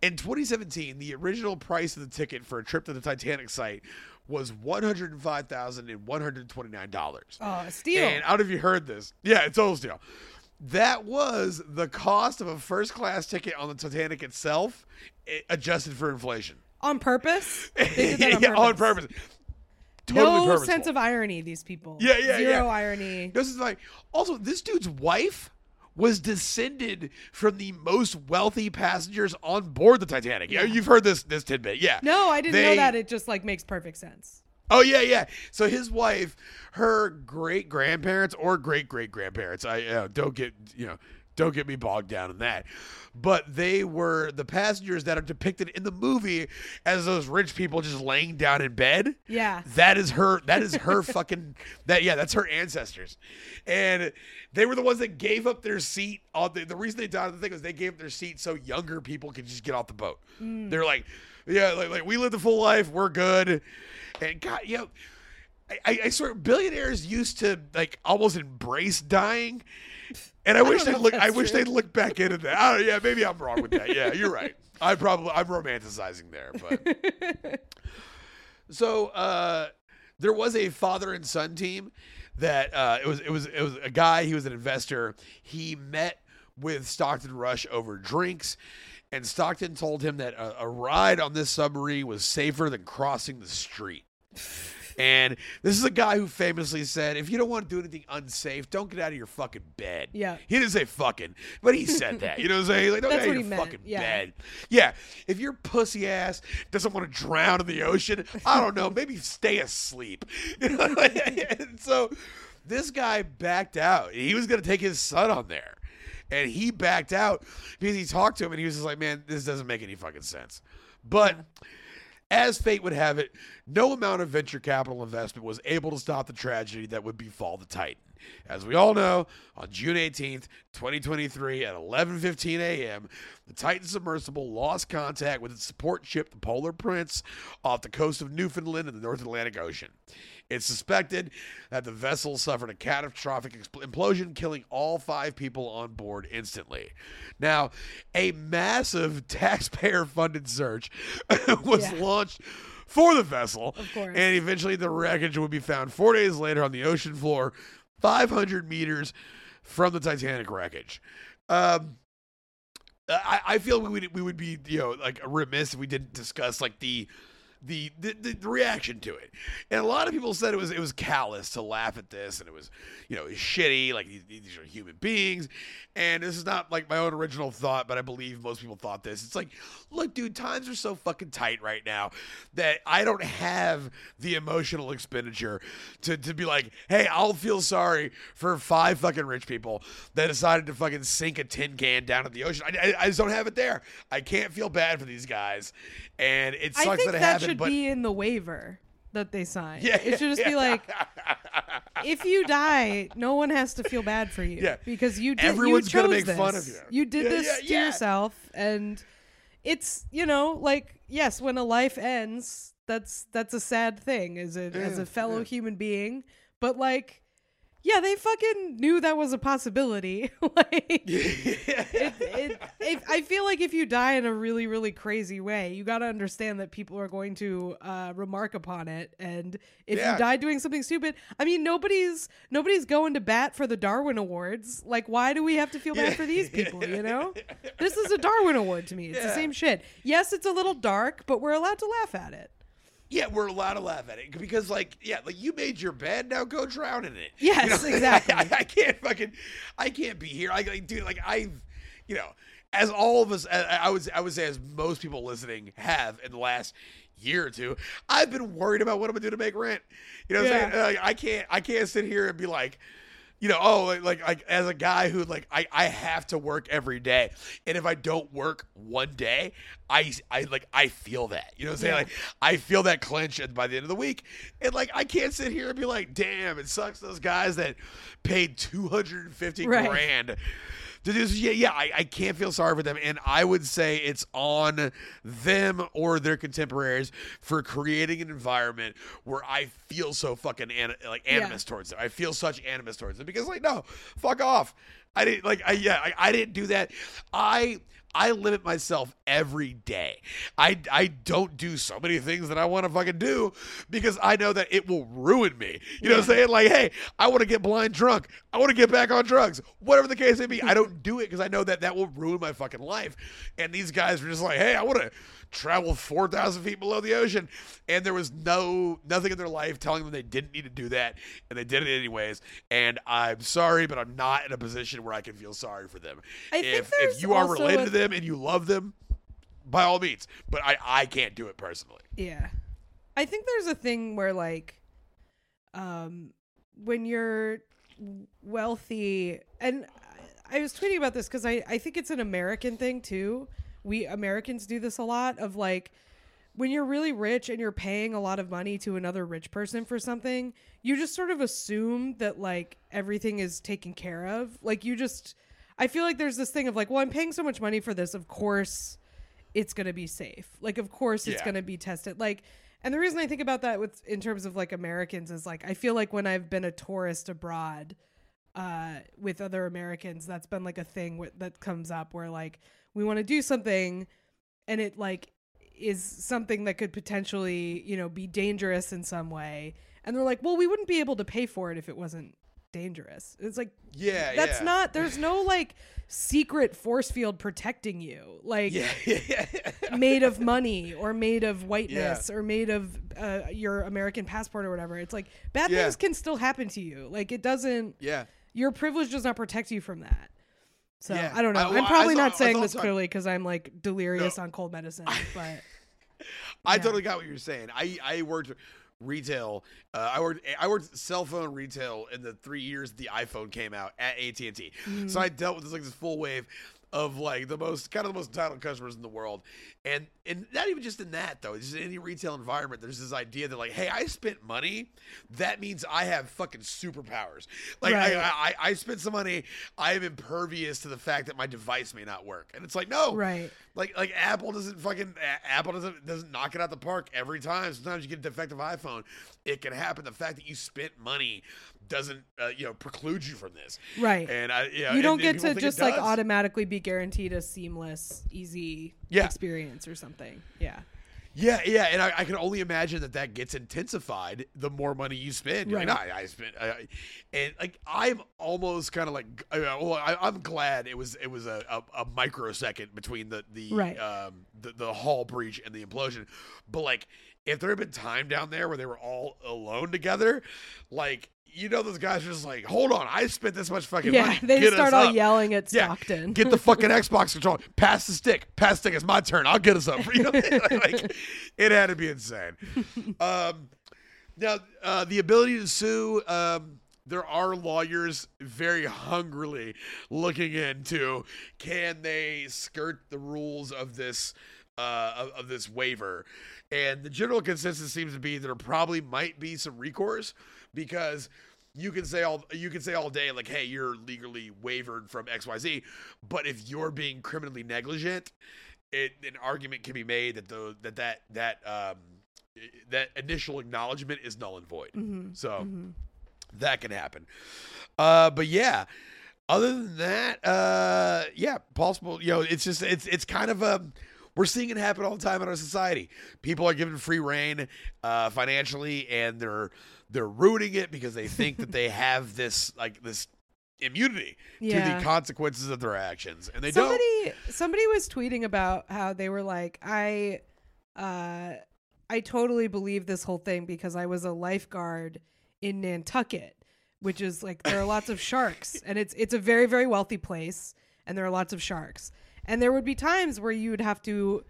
In 2017, the original price of the ticket for a trip to the Titanic site was $105,129. oh, a steal. And I don't know if you heard this. Yeah, it's total steal. That was the cost of a first class ticket on the Titanic itself, eh, adjusted for inflation. on purpose. They did that on yeah, purpose. on purpose. Totally no purposeful. sense of irony. These people. Yeah, yeah, Zero yeah. irony. This is like also this dude's wife was descended from the most wealthy passengers on board the Titanic. Yeah, you've heard this this tidbit. Yeah. No, I didn't They- know that. It just like makes perfect sense. Oh yeah, yeah. So his wife, her great grandparents or great great grandparents. I uh, don't get you know don't get me bogged down in that. But they were the passengers that are depicted in the movie as those rich people just laying down in bed. Yeah. That is her. That is her fucking. That yeah. That's her ancestors, and they were the ones that gave up their seat. On the, the reason they died, the thing was they gave up their seat so younger people could just get off the boat. Mm. They're like, yeah, like, like we lived a full life. We're good, and God, you know. I- I, I swear, billionaires used to like almost embrace dying, and I, wish don't they'd look. I wish true. they'd look back into that. I don't, yeah, maybe I'm wrong with that. Yeah, you're right. I probably I'm romanticizing there, but so uh, there was a father and son team that uh, it was it was it was a guy. He was an investor. He met with Stockton Rush over drinks. And Stockton told him that a, a ride on this submarine was safer than crossing the street. And this is a guy who famously said, if you don't want to do anything unsafe, don't get out of your fucking bed. Yeah. He didn't say fucking, but he said that. You know what I'm saying? Like, don't That's get out of your meant, fucking yeah. bed. Yeah. If your pussy ass doesn't want to drown in the ocean, I don't know, maybe stay asleep. You know? and so this guy backed out. He was going to take his son on there. And he backed out because he talked to him and he was just like, man, this doesn't make any fucking sense. But as fate would have it, no amount of venture capital investment was able to stop the tragedy that would befall the Titan. As we all know, on June 18th, 2023 at 11:15 a.m., the Titan submersible lost contact with its support ship, the Polar Prince, off the coast of Newfoundland in the North Atlantic Ocean. It's suspected that the vessel suffered a catastrophic expl- implosion, killing all five people on board instantly. Now, a massive taxpayer funded search was Yeah. launched for the vessel. Of course. And eventually the wreckage would be found four days later on the ocean floor, 500 meters from the Titanic wreckage. Um, I, I feel we would we would be you know like remiss if we didn't discuss like the the, the the reaction to it, and a lot of people said it was it was callous to laugh at this, and it was you know it shitty. Like these, these are human beings, and this is not like my own original thought, but I believe most people thought this. It's like, look, dude, times are so fucking tight right now that I don't have the emotional expenditure to to be like, hey, I'll feel sorry for five fucking rich people that decided to fucking sink a tin can down in the ocean. I, I, I just don't have it there. I can't feel bad for these guys, and it sucks I think that it happened. Should but be in the waiver that they sign. yeah, it should just be like, if you die, no one has to feel bad for you. Yeah. because you did. Everyone's you gonna chose make fun of you. You did Yeah, this yeah, to yeah. yourself, and it's you know like yes, when a life ends, that's that's a sad thing as a as a fellow yeah. human being. But like, yeah, they fucking knew that was a possibility. like, it, it, it, I feel like if you die in a really, really crazy way, you got to understand that people are going to uh, remark upon it. And if Yeah. you die doing something stupid, I mean, nobody's nobody's going to bat for the Darwin Awards. Like, why do we have to feel bad Yeah. for these people? You know, this is a Darwin Award to me. It's the same shit. Yes, it's a little dark, but we're allowed to laugh at it. Yeah, we're allowed to laugh at it because, like, yeah, like you made your bed, now go drown in it. Yes, You know? exactly. I, I can't fucking, I can't be here. I like, dude, like I've, you know, as all of us, I, I would, I would say, as most people listening have in the last year or two, I've been worried about what I'm gonna do to make rent. You know, what I'm saying? Like, I can't, I can't sit here and be like. You know, oh, like, like, like, as a guy who, like, I, I have to work every day, and if I don't work one day, I, I, like, I feel that. You know what I'm saying? Yeah. Like, I feel that clench and by the end of the week. And like I can't sit here and be like, damn, it sucks those guys that paid 250 Right. grand. To do this. Yeah, yeah, I, I can't feel sorry for them. And I would say it's on them or their contemporaries for creating an environment where I feel so fucking an, like Yeah. animus towards them. I feel such animus towards them because like, no, fuck off. I didn't like I yeah, I, I didn't do that. I I limit myself every day. I, I don't do so many things that I want to fucking do because I know that it will ruin me. You know what I'm saying? Like, hey, I want to get blind drunk. I want to get back on drugs. Whatever the case may be, I don't do it because I know that that will ruin my fucking life. And these guys were just like, hey, I want to travel 4,000 feet below the ocean. And there was no, nothing in their life telling them they didn't need to do that. And they did it anyways. And I'm sorry, but I'm not in a position where I can feel sorry for them. I if, if you are related a- to them and you love them, by all means. But I, I can't do it personally. Yeah. I think there's a thing where like um when you're wealthy and I I was tweeting about this cuz I I think it's an American thing too. We Americans do this a lot of like when you're really rich and you're paying a lot of money to another rich person for something, you just sort of assume that like everything is taken care of. Like you just I feel like there's this thing of like, well, I'm paying so much money for this, of course it's going to be safe. Like of course it's Yeah. going to be tested. Like and the reason I think about that with in terms of like Americans is like I feel like when I've been a tourist abroad uh with other Americans that's been like a thing wi- that comes up where like we want to do something and it like is something that could potentially, you know, be dangerous in some way. And they're like, "Well, we wouldn't be able to pay for it if it wasn't dangerous." It's like Yeah, that's yeah. not there's no like secret force field protecting you. Like Yeah, yeah, made of money or made of whiteness or made of uh, your American passport or whatever. It's like bad things can still happen to you. Like it doesn't. yeah. Your privilege does not protect you from that. So Yeah. I don't know. I- I'm probably saw- not saying this clearly because I'm like delirious on cold medicine. But I totally got what you're saying. I I worked retail. Uh, I worked I worked cell phone retail in the three years the iPhone came out at AT and T. So I dealt with this like this full wave of like the most kind of the most entitled customers in the world, and and not even just in that though. Just in any retail environment, there's this idea that like, hey, I spent money. That means I have fucking superpowers. Like Right. I, I I spent some money. I am impervious to the fact that my device may not work, and it's like no, right. like like Apple doesn't fucking Apple doesn't doesn't knock it out the park every time. Sometimes you get a defective iPhone. It can happen. The fact that you spent money doesn't uh, you know preclude you from this. Right. And I yeah, you don't and- get and to just like automatically be guaranteed a seamless, easy Yeah. experience or something. Yeah. Yeah, yeah, and I, I can only imagine that that gets intensified the more money you spend. Like, Right. "Nah, I spent, I, and like I'm almost kind of like, uh, well, I, I'm glad it was it was a, a, a microsecond between the the Right. um the, the hull breach and the implosion, but like if there had been time down there where they were all alone together, like you know those guys are just like, hold on, I spent this much fucking Yeah. money. They Get start all up." yelling at Stockton. Yeah. Get the fucking Xbox controller. Pass the stick. Pass the stick. It's my turn. I'll get us up. You know, like it had to be insane. Um, now uh, the ability to sue. Um, there are lawyers very hungrily looking into can they skirt the rules of this uh, of, of this waiver, and the general consensus seems to be there probably might be some recourse because you can say all you can say all day like hey you're legally wavered from xyz but if you're being criminally negligent it an argument can be made that the that that that um that initial acknowledgement is null and void Mhm, so mhm. that can happen. Uh, but yeah, other than that, uh, yeah, possible. You know, it's just it's it's kind of a we're seeing it happen all the time in our society. People are given free reign uh, financially, and they're they're ruining it because they think that they have this like this immunity to the consequences of their actions, and they somebody don't. somebody was tweeting about how they were like i uh i totally believe this whole thing because i was a lifeguard in nantucket which is like there are lots of sharks and it's it's a very very wealthy place and there are lots of sharks. And there would be times where you would have to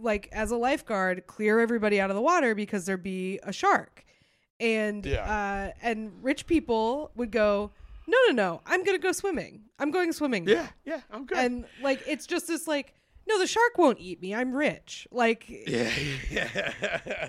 like as a lifeguard clear everybody out of the water because there'd be a shark and Yeah. uh and rich people would go no no no i'm gonna go swimming i'm going swimming now." Yeah, yeah, I'm good. and like it's just this like no the shark won't eat me i'm rich like yeah, yeah.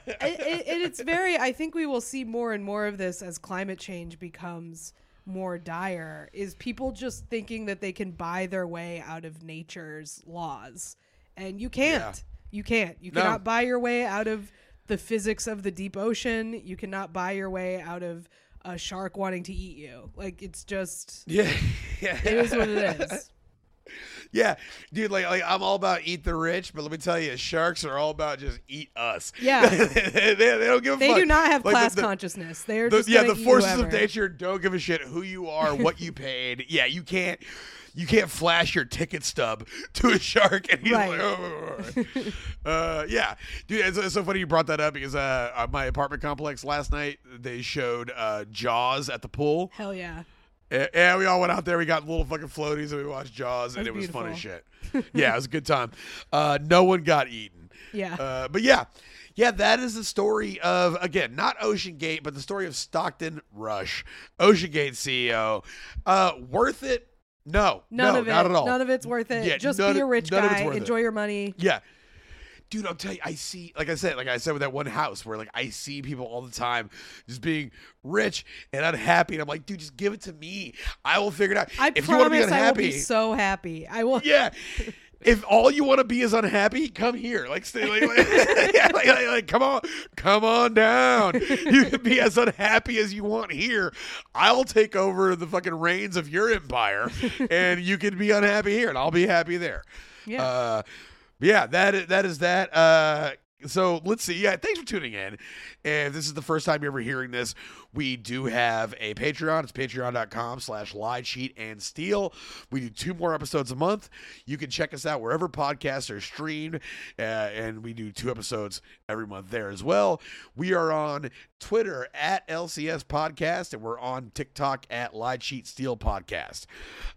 it, it, it- it's very i think we will see more and more of this as climate change becomes more dire is people just thinking that they can buy their way out of nature's laws and you can't you can't you No. cannot buy your way out of the physics of the deep ocean you cannot buy your way out of a shark wanting to eat you like it's just yeah, yeah. it is what it is Yeah, dude, like, like I'm all about eat the rich, but let me tell you, sharks are all about just eat us. Yeah. they, they don't give a they fuck. do not have Like, class the- consciousness they're the- just yeah, the forces of nature don't give a shit who you are, what you paid. Yeah, you can't. You can't flash your ticket stub to a shark and he's Right. like, oh. uh, yeah, dude. It's, it's so funny you brought that up because uh, at my apartment complex last night they showed uh, Jaws at the pool. hell yeah Yeah, we all went out there. We got little fucking floaties and we watched Jaws, and That's it was fun as shit. yeah, it was a good time. Uh, no one got eaten. yeah Uh, but yeah, yeah, that is the story of again not OceanGate, but the story of Stockton Rush, OceanGate CEO. Uh, worth it? No, None no, of it. not at all. None of it's worth it. Yeah, Just none be a rich none of it's guy. worth it. Enjoy your money. Yeah. Dude, I'll tell you, I see, like I said, like I said with that one house where like I see people all the time just being rich and unhappy. And I'm like, dude, just give it to me. I will figure it out. I if you want to be promise I will be so happy. I will. yeah. If all you want to be is unhappy, come here. Like, stay, like, like, yeah, like, like, come on, come on down. You can be as unhappy as you want here. I'll take over the fucking reins of your empire, and you can be unhappy here, and I'll be happy there. Yeah. Uh, yeah, that is, that is that. Uh, so let's see. Yeah, thanks for tuning in. If this is the first time you're ever hearing this, we do have a Patreon. It's patreon.com slash lie, cheat, and steal. We do two more episodes a month. You can check us out wherever podcasts are streamed, uh, and we do two episodes every month there as well. We are on Twitter at LCS Podcast, and we're on TikTok at Lie, Cheat, Steal Podcast.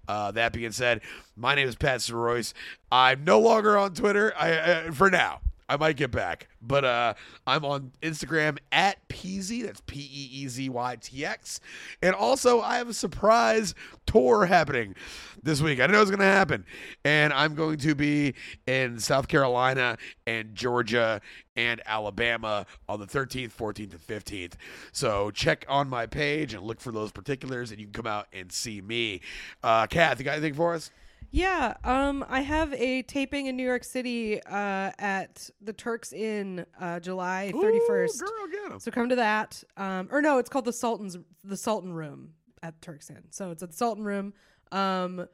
Uh, that being said, my name is Pat Soroyce. I'm no longer on Twitter I, uh, for now. I might get back, but uh, I'm on Instagram at Peasy. That's P E E Z Y T X. And also, I have a surprise tour happening this week. I didn't know it was going to happen. And I'm going to be in South Carolina and Georgia and Alabama on the 13th, 14th, and 15th. So check on my page and look for those particulars, and you can come out and see me. Uh, Kath, you got anything for us? Yeah, um, I have a taping in New York City uh, at the Turks Inn, uh, July thirty first. Girl, get 'em. So come to that. Um, or no, it's called the Sultan's the Sultan Room at Turks Inn. So it's at the Sultan Room. Um,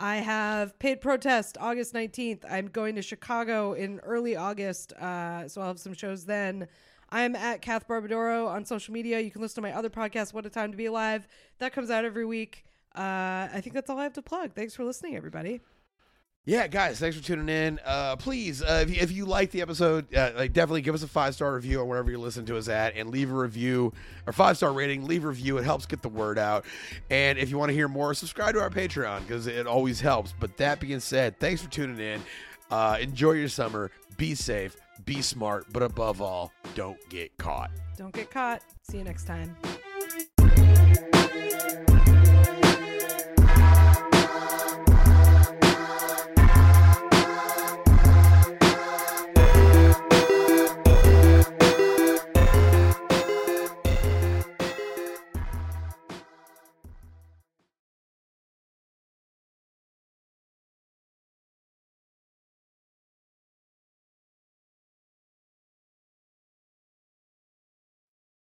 I have paid protest August nineteenth. I'm going to Chicago in early August. Uh, so I'll have some shows then. I'm at Kath Barbadoro on social media. You can listen to my other podcast, What a Time to Be Alive. That comes out every week. Uh, I think that's all I have to plug. Thanks for listening, everybody. Yeah, guys, thanks for tuning in. Uh, please, uh, if, you, if you like the episode, uh, like definitely give us a five star review on wherever you're listening to us at, and leave a review or five star rating. Leave a review; it helps get the word out. And if you want to hear more, subscribe to our Patreon because it always helps. But that being said, thanks for tuning in. Uh, enjoy your summer. Be safe. Be smart. But above all, don't get caught. Don't get caught. See you next time.